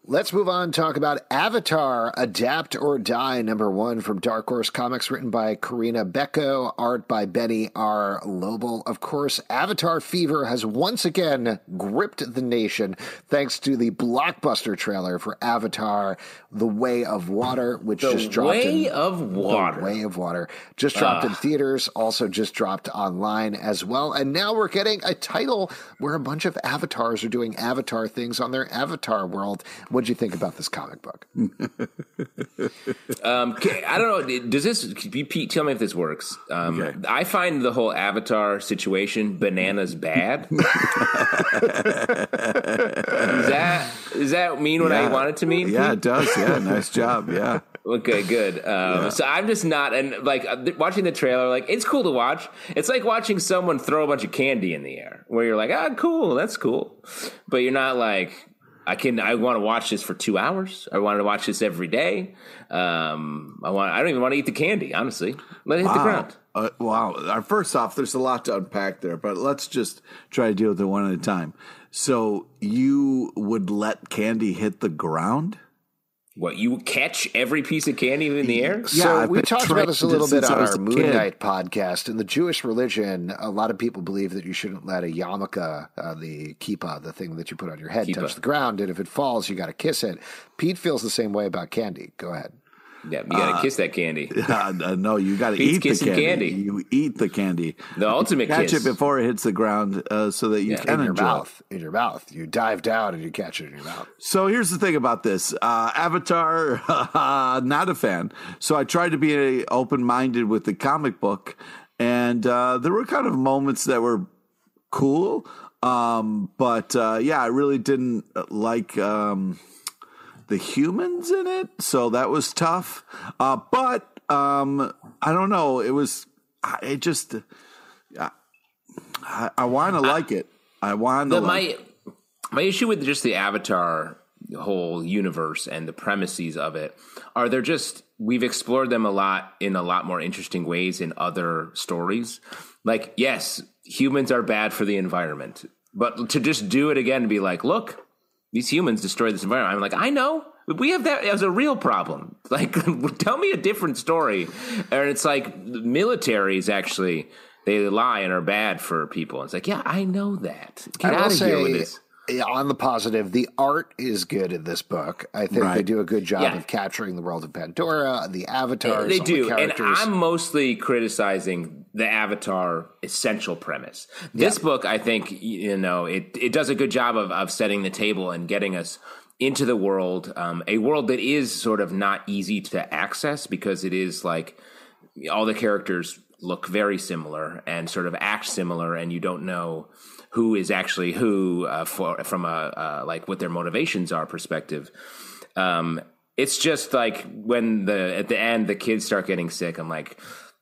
Let's move on and talk about Avatar Adapt or Die, number one from Dark Horse Comics, written by Corinna Bechko, art by Beni R. Lobel. Of course, Avatar fever has once again gripped the nation thanks to the blockbuster trailer for Avatar The Way of Water, which The just dropped Way in, of Water. The Way of Water. Just dropped in theaters, also just dropped online as well. And now we're getting a title where a bunch of avatars are doing avatar things on their avatar world. What'd you think about this comic book? Um, I don't know. Does this, Pete, tell me if this works. Um, Okay. I find the whole Avatar situation bananas bad. Does that, does that mean what I want it to mean? Yeah, Pete? it does. Yeah, nice job. Yeah. Okay, good. Um, So I'm just not, and like uh, watching the trailer, like it's cool to watch. It's like watching someone throw a bunch of candy in the air, where you're like, ah, cool, that's cool, but you're not like, I can, I want to watch this for two hours. I want to watch this every day. Um, I want, I don't even want to eat the candy. Honestly, let it hit the ground. Uh, wow. Uh, First off, there's a lot to unpack there, but let's just try to deal with it one at a time. So you would let candy hit the ground? What you catch every piece of candy in the air? Yeah, so we talked about this a little bit since I on our a Moon kid. Knight podcast. In the Jewish religion, a lot of people believe that you shouldn't let a yarmulke, uh, the kippah, the thing that you put on your head, Kippah. touch the ground. And if it falls, you got to kiss it. Pete feels the same way about candy. Go ahead. Yeah, you gotta kiss that candy. Uh, uh, no, you got to Pete's eat the candy. candy. You eat the candy. The ultimate Catch kiss. it before it hits the ground uh, so that you Yeah, can in your enjoy mouth. In your mouth. You dive down and you catch it in your mouth. So here's the thing about this uh, Avatar, not a fan. So I tried to be open minded with the comic book, and uh, there were kind of moments that were cool. Um, but uh, yeah, I really didn't like um, the humans in it, so that was tough. Uh, but um, I don't know. It was, I- it just, I, I want to like it. I want to the, like my my issue with just the Avatar whole universe and the premises of it are they're just we've explored them a lot in a lot more interesting ways in other stories. Like, yes, humans are bad for the environment, but to just do it again and be like, look, these humans destroy this environment. I'm like, I know. We have that as a real problem. Like, tell me a different story. And it's like the military is actually they lie and are bad for people. It's like, yeah, I know that. Get I out of here with this. on the positive, the art is good in this book. I think they do a good job Yeah. of capturing the world of Pandora, the avatars, They all do, the and characters. I'm mostly criticizing the Avatar essential premise. This book, I think, you know, it it does a good job of of setting the table and getting us into the world, um, a world that is sort of not easy to access because it is like all the characters look very similar and sort of act similar, and you don't know who is actually who uh, for, from a uh, like what their motivations are perspective. Um, it's just like when the at the end the kids start getting sick. I'm like,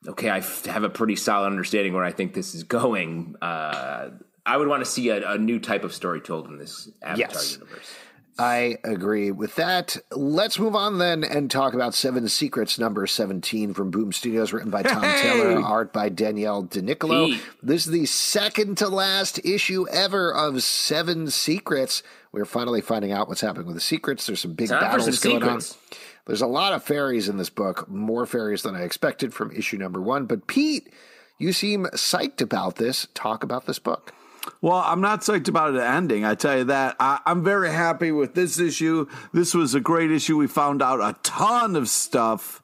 okay, I have a pretty solid understanding where I think this is going. Uh, I would want to see a, a new type of story told in this Avatar Yes. universe. I agree with that. Let's move on then and talk about Seven Secrets, number 17 from Boom Studios, written by Tom Hey! Taylor, art by Daniele Di Nicuolo. Pete. This is the second to last issue ever of Seven Secrets. We're finally finding out what's happening with the secrets. There's some big Time battles some going secrets. on. There's a lot of fairies in this book, more fairies than I expected from issue number one. But Pete, you seem psyched about this. Talk about this book. Well, I'm not psyched about it ending. I tell you that. I, I'm very happy with this issue. This was a great issue. We found out a ton of stuff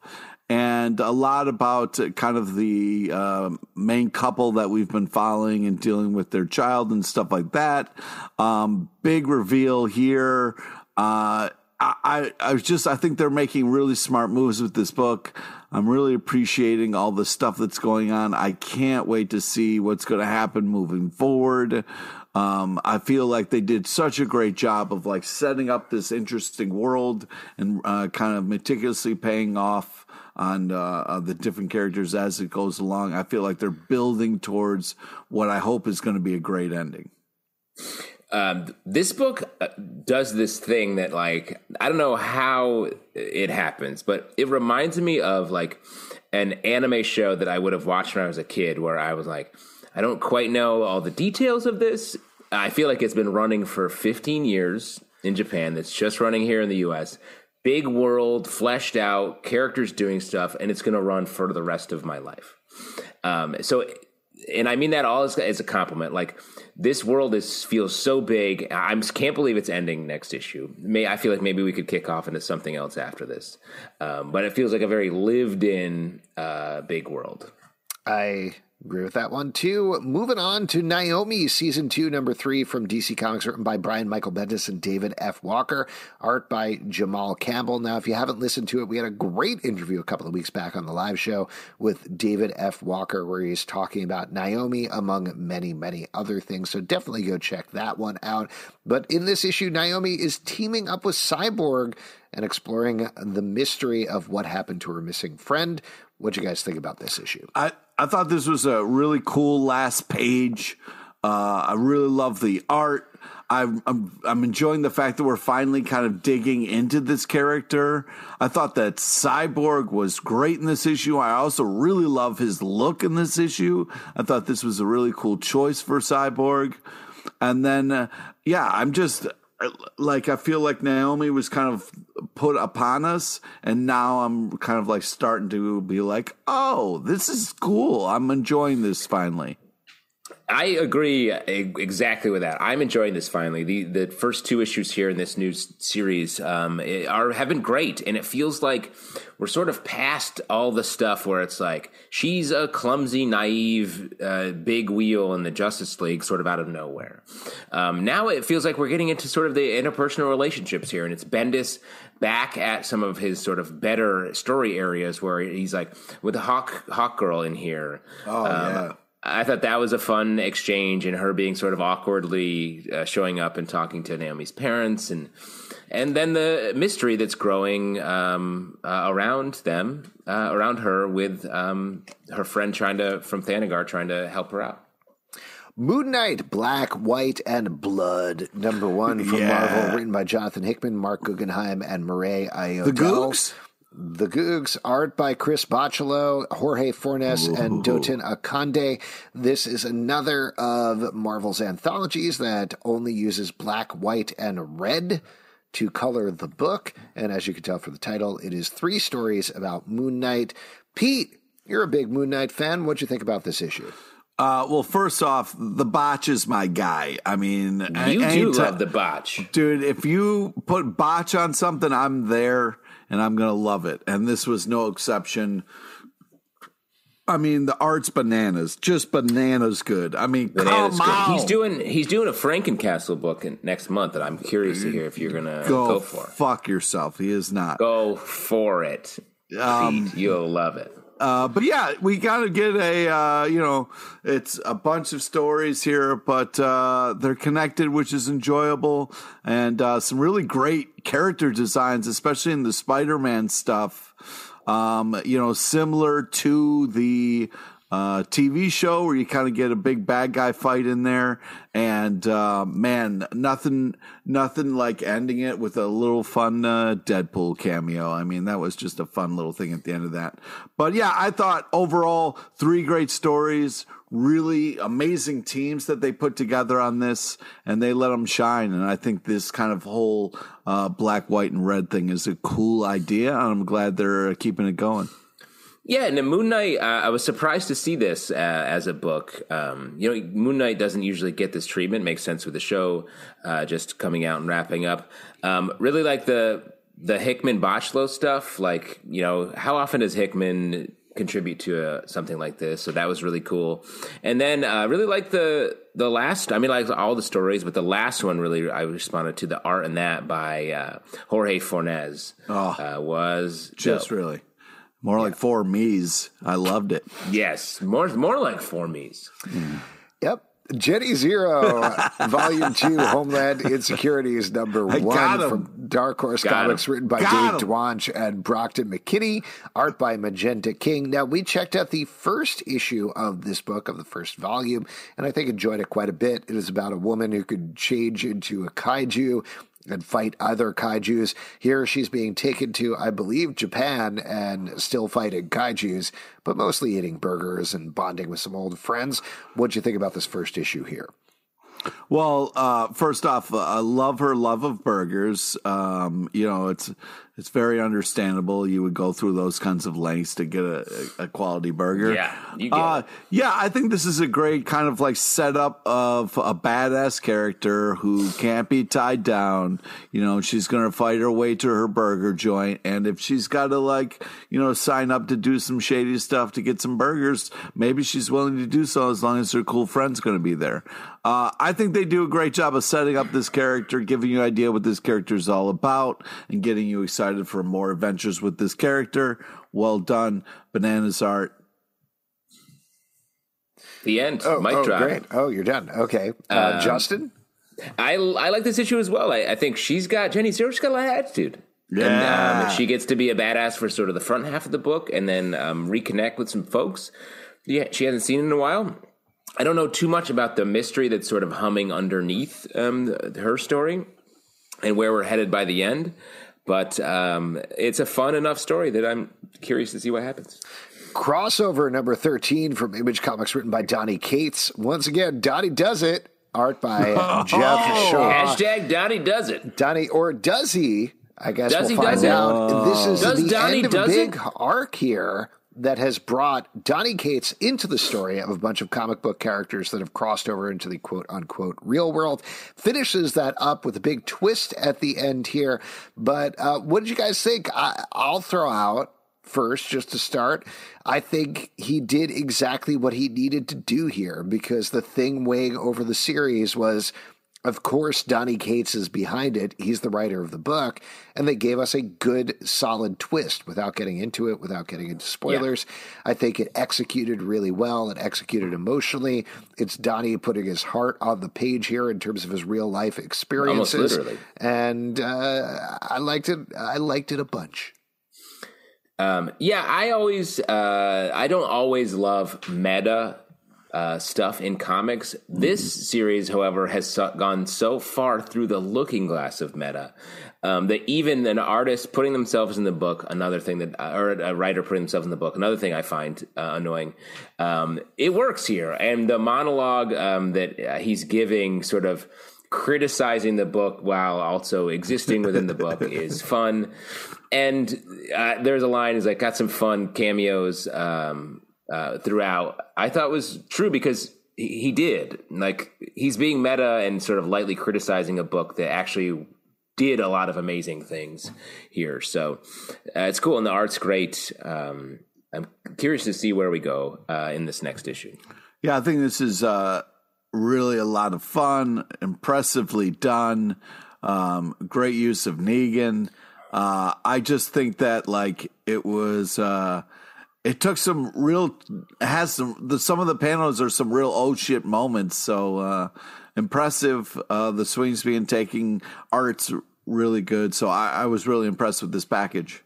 and a lot about kind of the uh, main couple that we've been following and dealing with their child and stuff like that. Um, big reveal here. Uh, I, I, was just, I think they're making really smart moves with this book. I'm really appreciating all the stuff that's going on. I can't wait to see what's going to happen moving forward. Um, I feel like they did such a great job of like setting up this interesting world and uh, kind of meticulously paying off on uh, uh, the different characters as it goes along. I feel like they're building towards what I hope is going to be a great ending. Um, this book uh, does this thing that, like, I don't know how it happens, but it reminds me of like an anime show that I would have watched when I was a kid, where I was like, I don't quite know all the details of this. I feel like it's been running for 15 years in Japan. That's just running here in the U.S. Big world, fleshed out, characters doing stuff, and it's going to run for the rest of my life. Um, so, and I mean that all as, as a compliment. Like this world is feels so big. I can't believe it's ending next issue. May I feel like maybe we could kick off into something else after this, um, but it feels like a very lived in uh, big world. I Agree with that one too. Moving on to Naomi, season two, number three from DC Comics, written by Brian Michael Bendis and David F. Walker, art by Jamal Campbell. Now, if you haven't listened to it, we had a great interview a couple of weeks back on the live show with David F. Walker, where he's talking about Naomi, among many, many other things. So definitely go check that one out. But in this issue, Naomi is teaming up with Cyborg and exploring the mystery of what happened to her missing friend. What do you guys think about this issue? I, I thought this was a really cool last page. Uh, I really love the art. I'm, I'm, I'm enjoying the fact that we're finally kind of digging into this character. I thought that Cyborg was great in this issue. I also really love his look in this issue. I thought this was a really cool choice for Cyborg. And then, uh, yeah, I'm just like I feel like Naomi was kind of put upon us, and now I'm kind of like starting to be like, oh, this is cool. I'm enjoying this finally. I agree exactly with that. I'm enjoying this finally. The the first two issues here in this new series um, are have been great, and it feels like we're sort of past all the stuff where it's like she's a clumsy, naive, uh, big wheel in the Justice League, sort of out of nowhere. Um, now it feels like we're getting into sort of the interpersonal relationships here, and it's Bendis back at some of his sort of better story areas where he's like with the Hawk Hawk Girl in here. Oh um, yeah I thought that was a fun exchange, and her being sort of awkwardly uh, showing up and talking to Naomi's parents, and and then the mystery that's growing um, uh, around them, uh, around her, with um, her friend trying to from Thanagar trying to help her out. Moon Knight, Black, White, and Blood, number one from yeah. Marvel, written by Jonathan Hickman, Marc Guggenheim, and Murewa Ayodele. The Googs? The Googs, art by Chris Bachalo, Jorge Fornes, Ooh. and Dotun Akande. This is another of Marvel's anthologies that only uses black, white, and red to color the book. And as you can tell from the title, it is three stories about Moon Knight. Pete, you're a big Moon Knight fan. What'd you think about this issue? Uh, well, first off, the botch is my guy. I mean, you do love the botch, dude. If you put botch on something, I'm there and I'm going to love it. And this was no exception. I mean, the art's bananas, just bananas good. I mean, bananas come on. He's doing he's doing a Frankencastle book in, next month, and I'm curious to hear if you're gonna go, go for. Fuck yourself. He is not. Go for it. Um, You'll love it. Uh, but yeah, we got to get a, uh, you know, it's a bunch of stories here, but uh, they're connected, which is enjoyable, and uh, some really great character designs, especially in the Spider Man stuff. Um, you know, similar to the uh, TV show where you kind of get a big bad guy fight in there, and uh, man, nothing, nothing like ending it with a little fun uh, Deadpool cameo. I mean, that was just a fun little thing at the end of that. But yeah, I thought overall three great stories, really amazing teams that they put together on this, and they let them shine. And I think this kind of whole uh, black, white, and red thing is a cool idea, and I'm glad they're keeping it going. Yeah, and the Moon Knight, uh, I was surprised to see this uh, as a book. Um, you know, Moon Knight doesn't usually get this treatment. Makes sense with the show uh, just coming out and wrapping up. Um, really like the the Hickman Bachalo stuff. Like, you know, how often does Hickman contribute to a, uh, something like this? So that was really cool. And then uh, really like the the last. I mean, like all the stories, but the last one really I responded to the art and that by uh, Jorge Fornes oh, was just dope. really more yeah. like four me's. I loved it. Yes, more more like four me's. Mm. Yep. Jenny Zero, Volume Two, Homeland Insecurities, number I one from Dark Horse Got Comics, him. written by Got Dave him. Dwanch and Brockton McKinney, art by Magenta King. Now, we checked out the first issue of this book, of the first volume, and I think enjoyed it quite a bit. It is about a woman who could change into a kaiju and fight other kaijus. Here she's being taken to, I believe, Japan and still fighting kaijus, but mostly eating burgers and bonding with some old friends. What'd you think about this first issue here? Well, uh, first off, uh, I love her love of burgers. Um, you know, it's it's very understandable. You would go through those kinds of lengths to get a, a quality burger. Yeah, you get uh, yeah. I think this is a great kind of like setup of a badass character who can't be tied down. You know, she's going to fight her way to her burger joint, and if she's got to like, you know, sign up to do some shady stuff to get some burgers, maybe she's willing to do so as long as her cool friend's going to be there. Uh, I think they do a great job of setting up this character, giving you an idea what this character is all about, and getting you excited for more adventures with this character. Well done, Bananas Art. The end. Oh, Mic oh, drop. great. Oh, you're done. Okay. Uh, Justin? I I like this issue as well. I, I think she's got Jenny Zero. She's got a lot of attitude. Yeah. And um, she gets to be a badass for sort of the front half of the book, and then um, reconnect with some folks. Yeah, she hasn't seen in a while. I don't know too much about the mystery that's sort of humming underneath um, th- her story and where we're headed by the end. But um, it's a fun enough story that I'm curious to see what happens. Crossover number 13 from Image Comics, written by Donny Cates. Once again, Donny does it. Art by Geoff Shaw. Hashtag Donny does it. Donny, or does he? I guess Does we'll he, find does he? out. This is Does the Donny, end of a big it? arc here that has brought Donny Cates into the story of a bunch of comic book characters that have crossed over into the quote unquote real world. Finishes that up with a big twist at the end here. But uh, what did you guys think? I, I'll throw out first, just to start. I think he did exactly what he needed to do here because the thing weighing over the series was of course, Donny Cates is behind it. He's the writer of the book, and they gave us a good, solid twist without getting into it, without getting into spoilers. I think it executed really well. It executed emotionally. It's Donny putting his heart on the page here in terms of his real life experiences, literally. and uh, I liked it. I liked it a bunch. Um, yeah, I always, uh, I don't always love meta uh, stuff in comics. This series, however, has so- gone so far through the looking glass of meta um, that even an artist putting themselves in the book, another thing that, uh, or a writer putting themselves in the book, another thing I find uh, annoying. Um, it works here, and the monologue um, that uh, he's giving, sort of criticizing the book while also existing within the book is fun. And uh, there's a line is like got some fun cameos um, uh, throughout. I thought was true because he, he did like he's being meta and sort of lightly criticizing a book that actually did a lot of amazing things here. So uh, it's cool and the art's great. Um, I'm curious to see where we go uh, in this next issue. Yeah, I think this is uh, really a lot of fun, impressively done, um, great use of Negan. Uh, I just think that like it was, uh, it took some real has some the, some of the panels are some real old shit moments. So uh, impressive. Uh, the swings being taking art's really good. So I, I was really impressed with this package.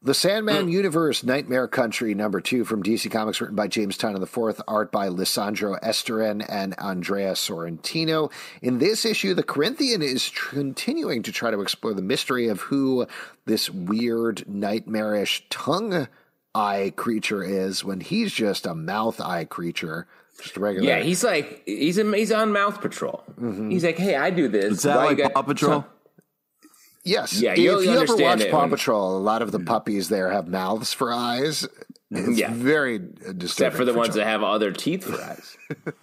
The Sandman Universe Nightmare Country number two from DC Comics, written by James Tynion IV, art by Lisandro Estherren and Andrea Sorrentino. In this issue, the Corinthian is tr- continuing to try to explore the mystery of who this weird, nightmarish tongue eye creature is when he's just a mouth eye creature. Just a regular. Yeah, he's like he's a, he's on mouth patrol. Mm-hmm. He's like, hey, I do this. Is that Why like got- Paw Patrol? Yes. Yeah, if you'll ever watch it Paw when- Patrol, a lot of the mm-hmm. puppies there have mouths for eyes. It's Yeah. very uh, disturbing. except for the ones children. that have other teeth for eyes.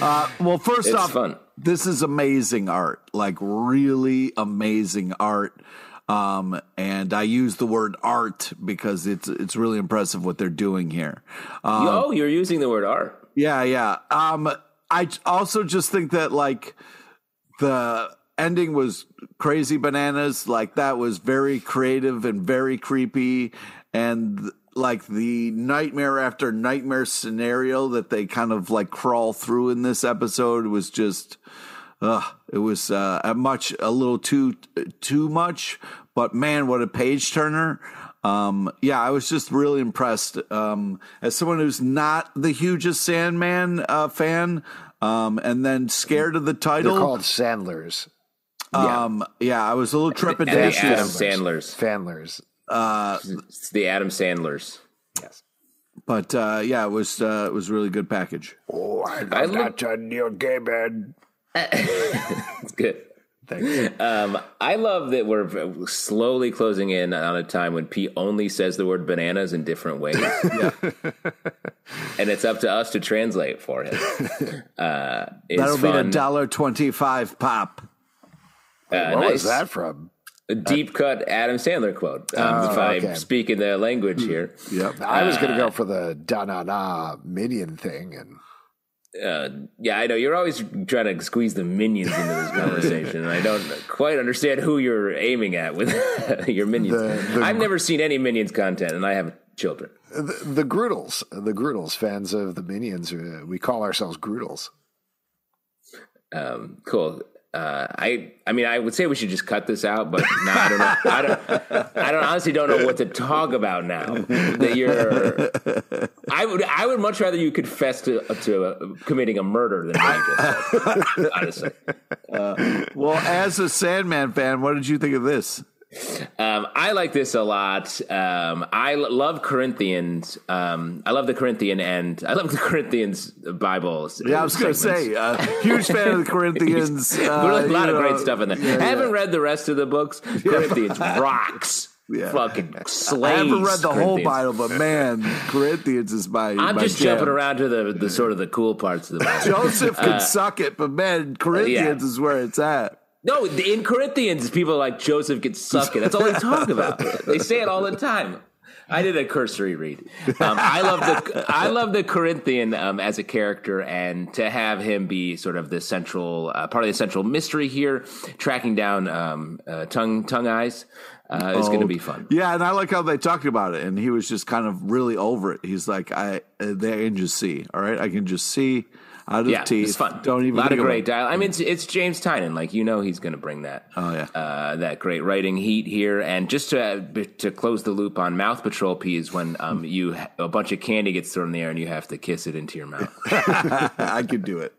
Uh, well, first It's off, fun. this is amazing art, like really amazing art. Um, and I use the word art because it's it's really impressive what they're doing here. Um, oh, you're using the word art. yeah, yeah. Um, I also just think that like the ending was crazy bananas. Like that was very creative and very creepy, and like the nightmare after nightmare scenario that they kind of like crawl through in this episode was just ugh, it was uh, a much a little too too much. But man, what a page turner! Um, yeah, I was just really impressed. Um, as someone who's not the hugest Sandman uh, fan, um, and then scared of the They're title. called Sandlers. Um, yeah, I was a little And the Adam trepidatious. Sandlers. Fanlers. Uh, It's the Adam Sandlers. Yes. but uh, yeah, it was uh, it was a really good package. Oh, I love I look- that uh, Neil Gaiman. It's good. Thanks. Um, I love that we're slowly closing in on a time when Pete only says the word bananas in different ways. and it's up to us to translate for him. Uh, it's That'll be a fun. dollar twenty five pop. Uh, What nice. was that from? A deep cut Adam Sandler quote. Um, Oh, if I okay. speak in the language here. Yep. I was going to go for the da na na minion thing, and Uh, yeah, I know you're always trying to squeeze the minions into this conversation, and I don't quite understand who you're aiming at with your minions. The- the- I've never seen any minions content, and I have children. the, the Groodles, the Groodles, fans of the minions, uh, we call ourselves Groodles. Um, cool. Uh, I I mean, I would say we should just cut this out, but I don't know. I don't. I don't honestly don't know what to talk about now. That you're. I would. I would much rather you confess to to uh, committing a murder than you just honestly. Well, as a Sandman fan, what did you think of this? Um, I like this a lot. Um, I l- love Corinthians. Um, I love the Corinthian and I love the Corinthians Bible. Yeah, I was going to say, uh, huge fan of the Corinthians. Uh, a lot of know, great stuff in there. yeah, I haven't yeah. read the rest of the books. Corinthians rocks. Yeah. Fucking slays. I haven't read the whole Bible, but man, Corinthians is my. I'm my just jam. jumping around to the, the sort of the cool parts of the Bible. Joseph can suck it, but man, Corinthians is where it's at. No, in Corinthians, people are like Joseph gets sucking. That's all they talk about. They say it all the time. I did a cursory read. Um, I love the I love the Corinthian um, as a character, and to have him be sort of the central uh, part of the central mystery here, tracking down um, uh, tongue tongue eyes uh, is going to be fun. Yeah, and I like how they talked about it, and he was just kind of really over it. He's like, I, uh, they can just see, all right, I can just see out of Yeah, teeth. it's fun. Don't even a lot of great dialogue. I mean, it's, it's James Tynion. Like you know, he's going to bring that. Oh, yeah. uh, that great writing heat here. And just to to close the loop on Mouth Patrol peas, when um you a bunch of candy gets thrown in the air and you have to kiss it into your mouth. I could do it.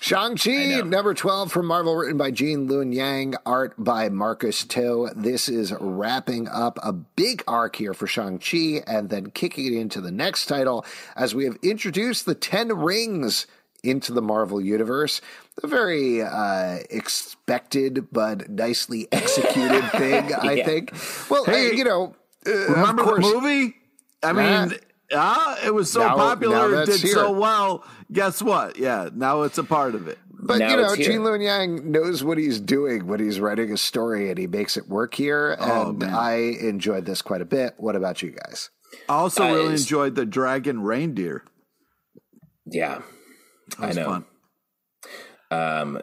Shang-Chi, number 12 from Marvel, written by Gene Luen Yang, art by Marcus To. This is wrapping up a big arc here for Shang-Chi and then kicking it into the next title as we have introduced the Ten Rings into the Marvel Universe. A very uh, expected but nicely executed thing, I Yeah. think. Well, Hey, uh, you know, uh, Remember the movie? I mean, ah, it was so Now- now popular, it that's did so well. Guess what? Yeah, now it's a part of it. But Now you know, it's here. Gene Luen Yang knows what he's doing when he's writing a story, and he makes it work here. Oh, and man. I enjoyed this quite a bit. What about you guys? I also Uh, really enjoyed the dragon reindeer. yeah, That was I know. fun. Um,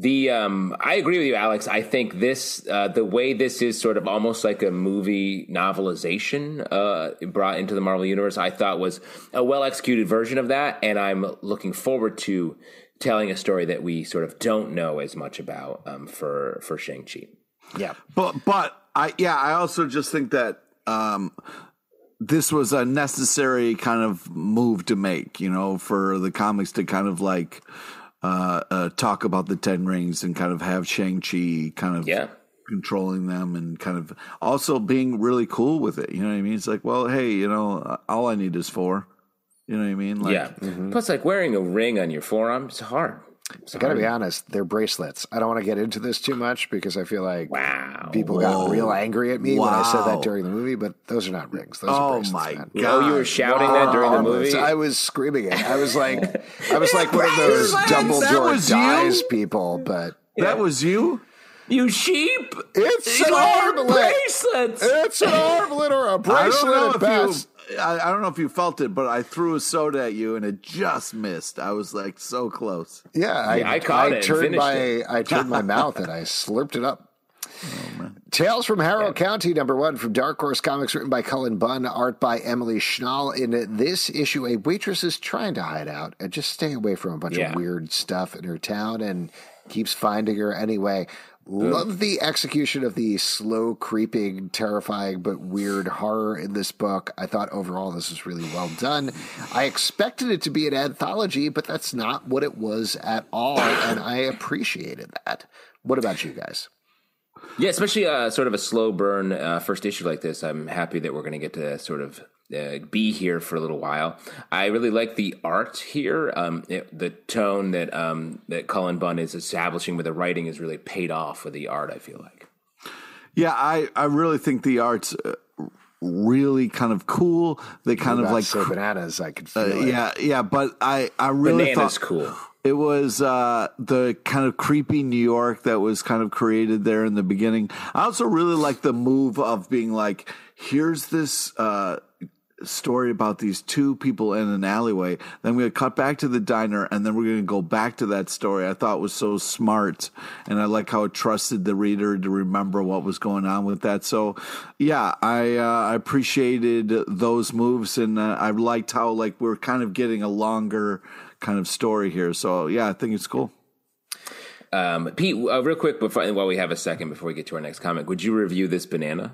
the um, I agree with you, Alex. I think this uh, the way this is sort of almost like a movie novelization uh, brought into the Marvel universe. I thought was a well executed version of that, and I'm looking forward to telling a story that we sort of don't know as much about um, for for Shang Chi. Yeah, But but I yeah, I also just think that um this was a necessary kind of move to make, you know, for the comics to kind of like uh, uh talk about the Ten Rings and kind of have Shang Chi kind of Yeah. controlling them and kind of also being really cool with it. You know what I mean? It's like, well, hey, you know, all I need is four. You know what I mean? Like, yeah. Plus, like wearing a ring on your forearm is hard. It's I gotta be honest. They're bracelets. I don't want to get into this too much because I feel like Wow. people Whoa. got real angry at me when I said that during the movie. But those are not rings. Those are Oh bracelets, my man. god! Oh, you were shouting that during the movie. I was screaming it. I was like, I was like one of those Bracelets! That Dumbledore was you? dies people. But That was you. You sheep! it's These an armlet. bracelets. It's an armlet or a I don't bracelet know at if best. you. I, I don't know if you felt it, but I threw a soda at you and it just missed. I was like so close. Yeah, I, Yeah, I caught it and turned my it. I turned my mouth and I slurped it up. Oh, Tales from Harrow County, number one from Dark Horse Comics, written by Cullen Bunn, art by Emily Schnall. In this issue, a waitress is trying to hide out and just stay away from a bunch Yeah. of weird stuff in her town and keeps finding her anyway. Love the execution of the slow, creeping, terrifying, but weird horror in this book. I thought overall this was really well done. I expected it to be an anthology, but that's not what it was at all, and I appreciated that. What about you guys? Yeah, especially uh, sort of a slow burn uh, first issue like this. I'm happy that we're going to get to sort of uh, be here for a little while. I really like the art here. Um, it, the tone that um, that Cullen Bunn is establishing with the writing is really paid off with the art. I feel like. Yeah, I, I really think the art's uh, really kind of cool. They kind of like say bananas. I could feel Uh, it. yeah, yeah, but I, I really Banana's thought cool. It was uh, the kind of creepy New York that was kind of created there in the beginning. I also really like the move of being like, here's this uh, story about these two people in an alleyway. Then to cut back to the diner, and then we're going to go back to that story. I thought was so smart, and I like how it trusted the reader to remember what was going on with that. So, yeah, I uh, I appreciated those moves, and uh, I liked how like we're kind of getting a longer kind of story here. So, yeah, I think it's cool. Um, Pete, uh, real quick before while we have a second before we get to our next comic, would you review this banana?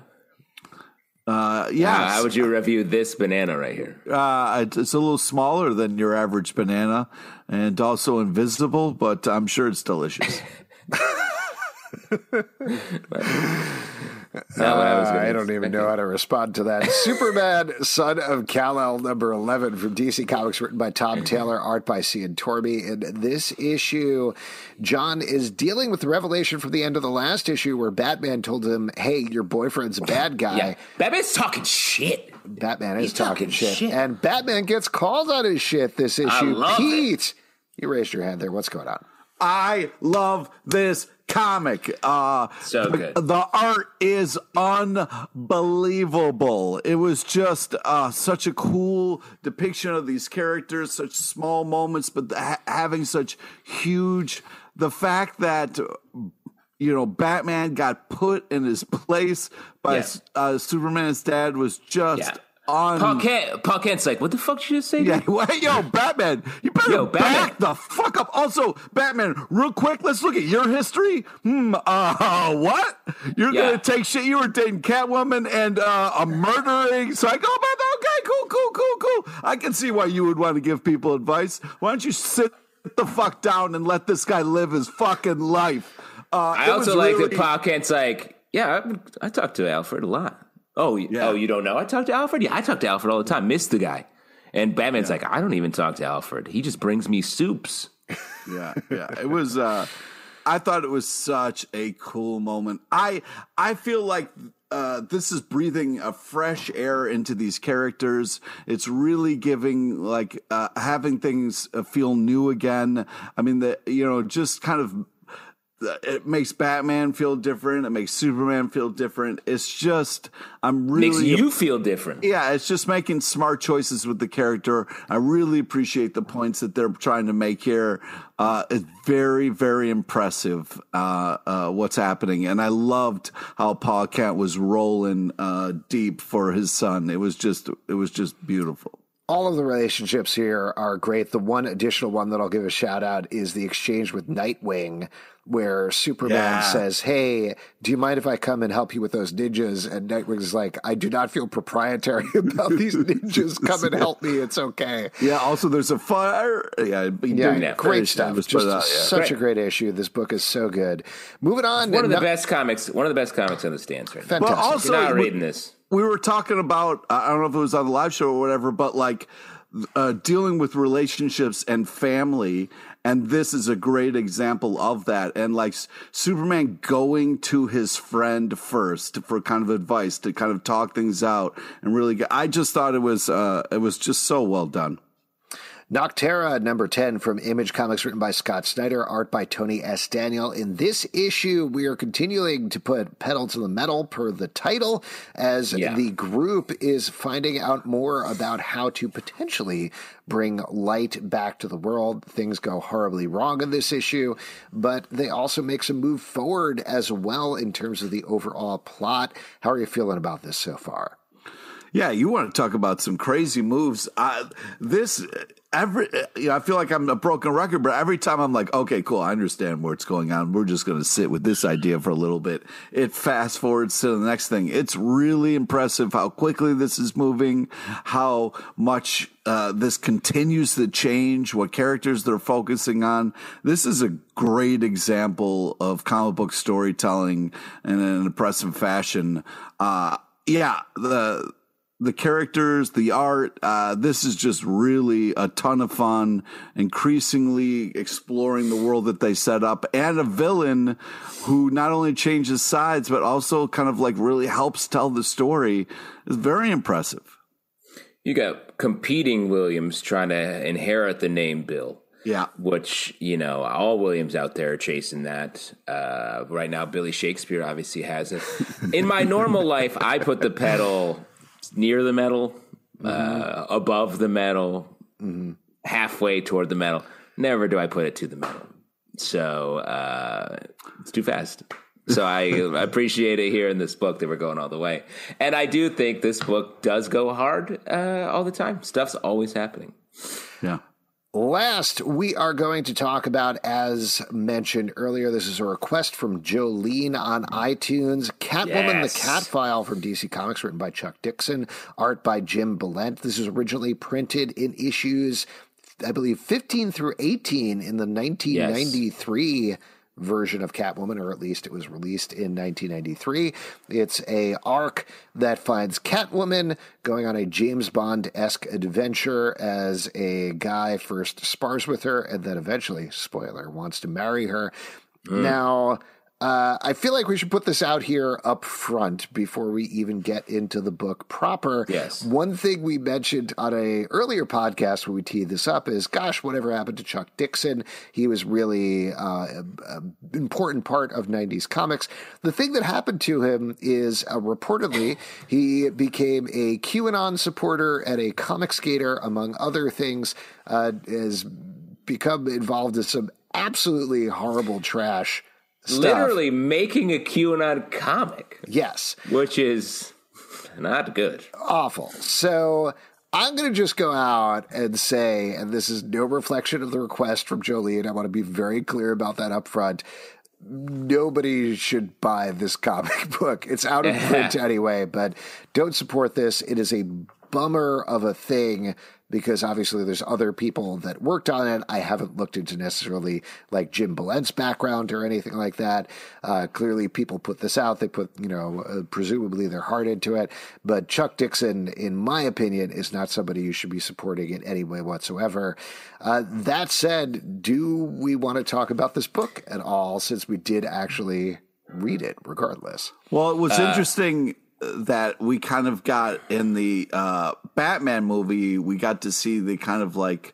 Uh, yeah, Uh, how would you review this banana right here? Uh, it's, it's a little smaller than your average banana and also invisible, but I'm sure it's delicious. I Uh, I don't even know how to respond to that. Superman, Son of Kal-El, number 11 from DC Comics, written by Tom Taylor, art by Cian Tormey. In this issue, Jon is dealing with the revelation from the end of the last issue where Batman told him, hey, your boyfriend's a bad guy. Yeah, Batman's talking shit. Batman is He's talking, talking shit. shit. And Batman gets called on his shit this issue. love it. Pete, you raised your hand there. What's going on? I love this comic. Uh, So the, good. The art is unbelievable. It was just uh, such a cool depiction of these characters, such small moments, but ha- having such huge. The fact that you know Batman got put in his place by Yeah. uh, Superman's dad was just Yeah. On. Pa Kent, Pa Kent's like, what the fuck did you just say? Yeah, dude?" well, yo, Batman, you better Yo, Batman. back the fuck up. Also, Batman, real quick, let's look at your history. Hmm, uh, what? You're Yeah. gonna take shit? You were dating Catwoman and uh, a murdering psycho? Batman? Okay, cool, cool, cool, cool. I can see why you would want to give people advice. Why don't you sit the fuck down and let this guy live his fucking life? Uh, I also like really- that Pa Kent's like, yeah, I, I talk to Alfred a lot. Oh, Yeah. oh, you don't know? I talk to Alfred. Yeah, I talk to Alfred all the time. Miss the guy. And Batman's like, I don't even talk to Alfred. He just brings me soups. yeah yeah it was uh i thought it was such a cool moment i i feel like uh, this is breathing a fresh air into these characters. It's really giving, like, uh, having things uh, feel new again. I mean, the you know, just kind of it makes Batman feel different. It makes Superman feel different. It's just, I'm really Makes you feel different. yeah, it's just making smart choices with the character. I really appreciate the points that they're trying to make here. Uh, it's very, very impressive uh, uh, what's happening, and I loved how Pa Kent was rolling uh, deep for his son. It was just, it was just beautiful. all of the relationships here are great. The one additional one that I'll give a shout out is the exchange with Nightwing, where Superman Yeah. says, Hey, do you mind if I come and help you with those ninjas? And Nightwing's like, I do not feel proprietary about these ninjas. Come and help me. It's okay. Yeah. Also, there's a fire. Yeah. Yeah, great finish stuff. Just uh, yeah. such a great issue. This book is so good. Moving on. One of the no- best comics. One of the best comics on the stands right now. Fantastic. But also, you're not we- reading this. we were talking about I don't know if it was on the live show or whatever, but like uh, dealing with relationships and family, and this is a great example of that. And like Superman going to his friend first for kind of advice to kind of talk things out and really get. I just thought it was uh, it was just so well done. Nocterra, number 10 from Image Comics, written by Scott Snyder, art by Tony S. Daniel. In this issue, we are continuing to put pedal to the metal per the title, as Yeah. the group is finding out more about how to potentially bring light back to the world. Things go horribly wrong in this issue, but they also make some move forward as well in terms of the overall plot. How are you feeling about this so far? Yeah, you want to talk about some crazy moves. Uh, this every you know, I feel like I'm a broken record, but every time I'm like, okay, cool, I understand where it's going on. We're just going to sit with this idea for a little bit. It fast forwards to the next thing. It's really impressive how quickly this is moving, how much uh, this continues to change, what characters they're focusing on. This is a great example of comic book storytelling in an impressive fashion. Uh, yeah, the the characters, the art. Uh, this is just really a ton of fun, increasingly exploring the world that they set up, and a villain who not only changes sides but also kind of like really helps tell the story is very impressive. You got competing Williams trying to inherit the name Bill. Yeah. Which, you know, all Williams out there are chasing that. Uh, right now, Billy Shakespeare obviously has it. In my normal life, I put the pedal near the metal, uh, above the metal, halfway toward the metal. Never do I put it to the metal. So uh, it's too fast. So I appreciate it here in this book that we're going all the way. And I do think this book does go hard uh, all the time. Stuff's always happening. Yeah. Last, we are going to talk about, as mentioned earlier, this is a request from Jolene on iTunes. Catwoman, Yes. the Cat File from DC Comics, written by Chuck Dixon, art by Jim Balent. This was originally printed in issues, I believe, 15 through 18 in the 1993 version of Catwoman, or at least it was released in 1993. It's a arc that finds Catwoman going on a James Bond esque adventure as a guy first spars with her and then eventually, spoiler, wants to marry her. Hmm. Now. Uh, I feel like we should put this out here up front before we even get into the book proper. Yes. One thing we mentioned on a earlier podcast when we teed this up is, gosh, whatever happened to Chuck Dixon? He was really uh, an important part of '90s comics. The thing that happened to him is, uh, reportedly, he became a QAnon supporter and a Comicsgater, among other things. Uh, has become involved in some absolutely horrible trash. Stuff. Literally making a QAnon comic, yes. which is not good. awful. So I'm going to just go out and say, and this is no reflection of the request from Jolene. I want to be very clear about that up front. Nobody should buy this comic book. It's out of print anyway, but don't support this. It is a bummer of a thing because obviously there's other people that worked on it. I haven't looked into necessarily like Jim Balent's background or anything like that. Uh, clearly, people put this out. They put, you know, uh, presumably their heart into it. But Chuck Dixon, in my opinion, is not somebody you should be supporting in any way whatsoever. Uh, that said, do we want to talk about this book at all since we did actually read it regardless? Well, it was interesting that we kind of got in the uh, Batman movie, we got to see the kind of like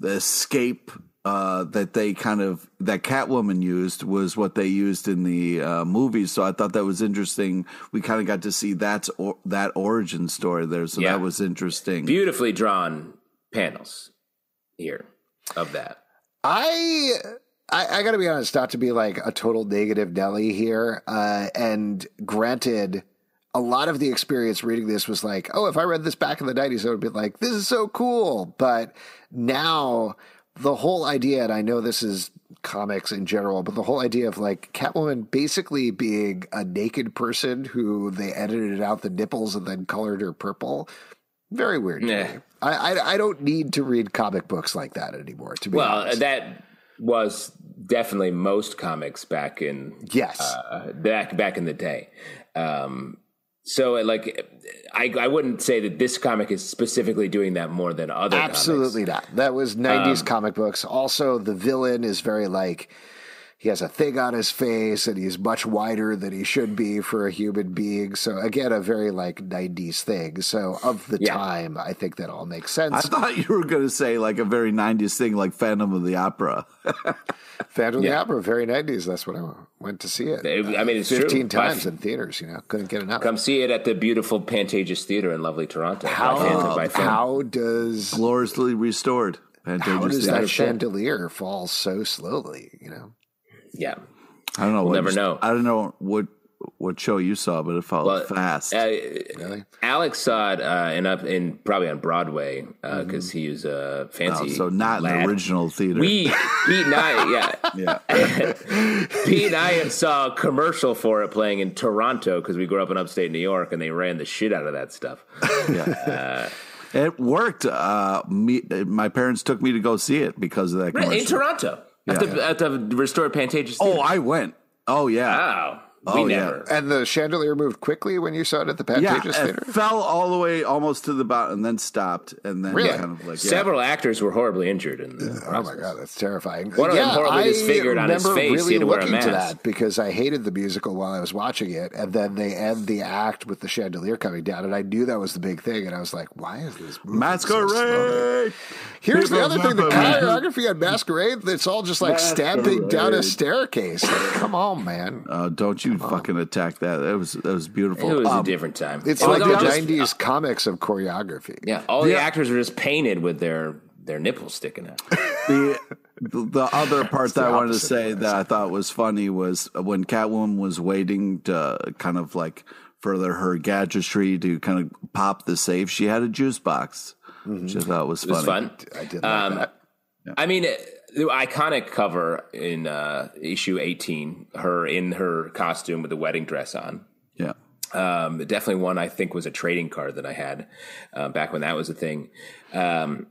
the escape uh, that they kind of that Catwoman used was what they used in the uh, movie. So I thought that was interesting. We kind of got to see that's or, that origin story there. So Yeah. that was interesting. Beautifully drawn panels here of that. I I, I got to be honest, not to be like a total negative Nelly here. Uh, and granted, a lot of the experience reading this was like, oh, if I read this back in the 90s, I would be like, this is so cool. But now the whole idea, and I know this is comics in general, but the whole idea of like Catwoman basically being a naked person who they edited out the nipples and then colored her purple. Very weird. Yeah. I, I I don't need to read comic books like that anymore. To be Well, honest. that was definitely most comics back in Yes. uh, back back in the day. Um, so, uh, like, I I wouldn't say that this comic is specifically doing that more than other. Absolutely not. That was 90s um, comic books. Also, the villain is very like he has a thing on his face and he's much wider than he should be for a human being. So again, a very like '90s thing. So of the Yeah. time, I think that all makes sense. I thought you were going to say like a very 90s thing like Phantom of the Opera. Phantom of the Opera, very '90s. That's what I went to see it. It- I mean, it's true. fifteen By- times in theaters. You know, couldn't get enough. Come see it at the beautiful Pantages Theater in lovely Toronto. how Phantom by Film. how does Gloriously restored. how does Theater. that chandelier fall so slowly? You know. Yeah. I don't know. We'll what never you- know. I don't know what what show you saw, but it felt Well, fast. Uh, Really? Alex saw it uh, in up in probably on Broadway because he was a fancy. Oh, so not in lad. the original theater. We Pete and I, yeah, yeah. Pete and I saw a commercial for it playing in Toronto because we grew up in upstate New York, and they ran the shit out of that stuff. Yeah. It worked. Uh, me, my parents took me to go see it because of that commercial. in Toronto at, the, at the restored Pantages. Oh, I went. Oh yeah. wow, Oh, we yeah. never. And the chandelier moved quickly when you saw it at the Yeah, Pantages it Theater. fell all the way almost to the bottom and then stopped and then Really? kind of like yeah. Several actors were horribly injured in the Oh process. my god, that's terrifying. One of them horribly I disfigured on his remember face. He Really had to wear a looking to that because I hated the musical while I was watching it, and then they end the act with the chandelier coming down, and I knew that was the big thing, and I was like, "Why is this moving so. Here's the other thing: the choreography on Masquerade. It's all just like stamping down a staircase. Like, come on, man. Oh, don't you fucking attack that. That was that was beautiful. It was a Um, different time. It's It like the all just- '90s comics of choreography. Yeah, all the actors were just painted with their their nipples sticking out. the the other part that I wanted to say of what I that I thought was funny was when Catwoman was waiting to kind of like further her gadgetry to kind of pop the safe. She had a juice box, which I thought was It was fun. I did like Um, that. I mean, the iconic cover in uh, issue eighteen, her in her costume with the wedding dress on. Yeah. Um, definitely one I think was a trading card that I had uh, back when that was a thing. Um,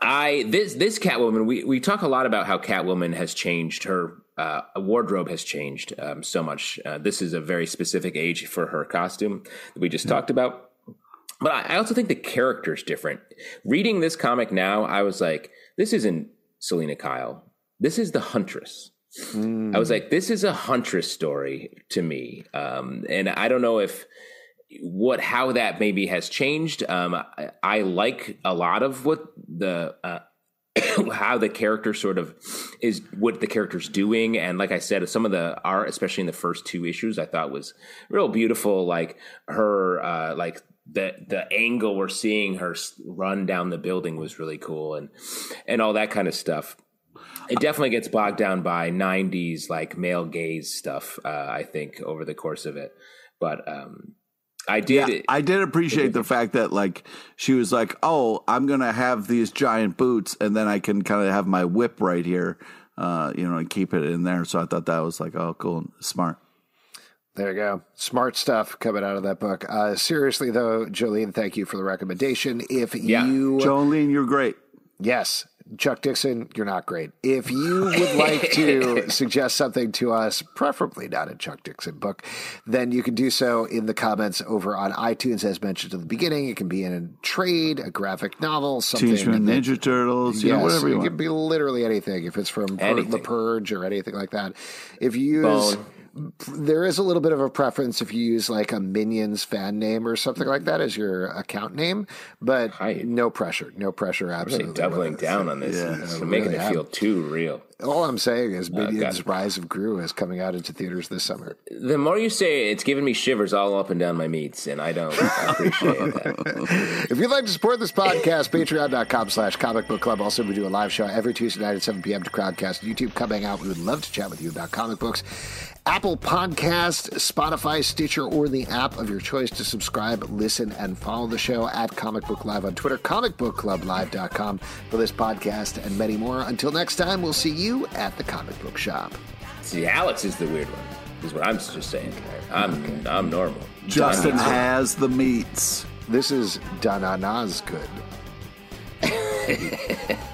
I this this Catwoman we we talk a lot about how Catwoman has changed her uh, wardrobe has changed um, so much. Uh, this is a very specific age for her costume that we just talked about. But I I also think the character's different. Reading this comic now, I was like, this isn't Selina Kyle. This is the Huntress. I was like, this is a Huntress story to me. Um, and I don't know if what how that maybe has changed. Um, I, I like a lot of what the uh, how the character sort of is what the character's doing and like i said some of the art especially in the first two issues i thought was real beautiful like her uh like the the angle we're seeing her run down the building was really cool and and all that kind of stuff it definitely gets bogged down by 90s like male gaze stuff uh, i think over the course of it but um i did Yeah, I did appreciate the fact that like she was like, "Oh, I'm gonna have these giant boots, and then I can kind of have my whip right here, uh, you know, and keep it in there." So I thought that was like, "Oh, cool, smart." There you go. Smart stuff coming out of that book. Uh, seriously, though, Jolene, thank you for the recommendation. If Yeah. you, Jolene, you're great. yes, Chuck Dixon, you're not great. If you would like to suggest something to us, preferably not a Chuck Dixon book, then you can do so in the comments over on iTunes, as mentioned at the beginning. It can be in a trade, a graphic novel, something. Teenage Mutant that- Ninja Turtles, you know, whatever you it want. can be literally anything. If it's from Anything. The Purge or anything like that. If you use, Bone. There is a little bit of a preference if you use like a Minions fan name or something like that as your account name, but Hi. no pressure, no pressure. really Absolutely, doubling down on this and Yeah, making really it feel too real All I'm saying is uh, Minions: it. Rise of Gru is coming out into theaters this summer. the more you say it, it's giving me shivers all up and down my meats, and I don't appreciate that. If you'd like to support this podcast, patreon.com slash comic book club. Also, we do a live show every Tuesday night at 7 p.m. to Crowdcast YouTube. Come hang out. We would love to chat with you about comic books. Apple Podcast, Spotify, Stitcher, or the app of your choice to subscribe, listen, and follow the show at Comic Book Live on Twitter, comicbookclublive.com for this podcast and many more. Until next time, we'll see you at the comic book shop. See, Alex is the weird one. Is what I'm just saying. I'm I'm normal. Justin has the meats. This is Dana Nazgood.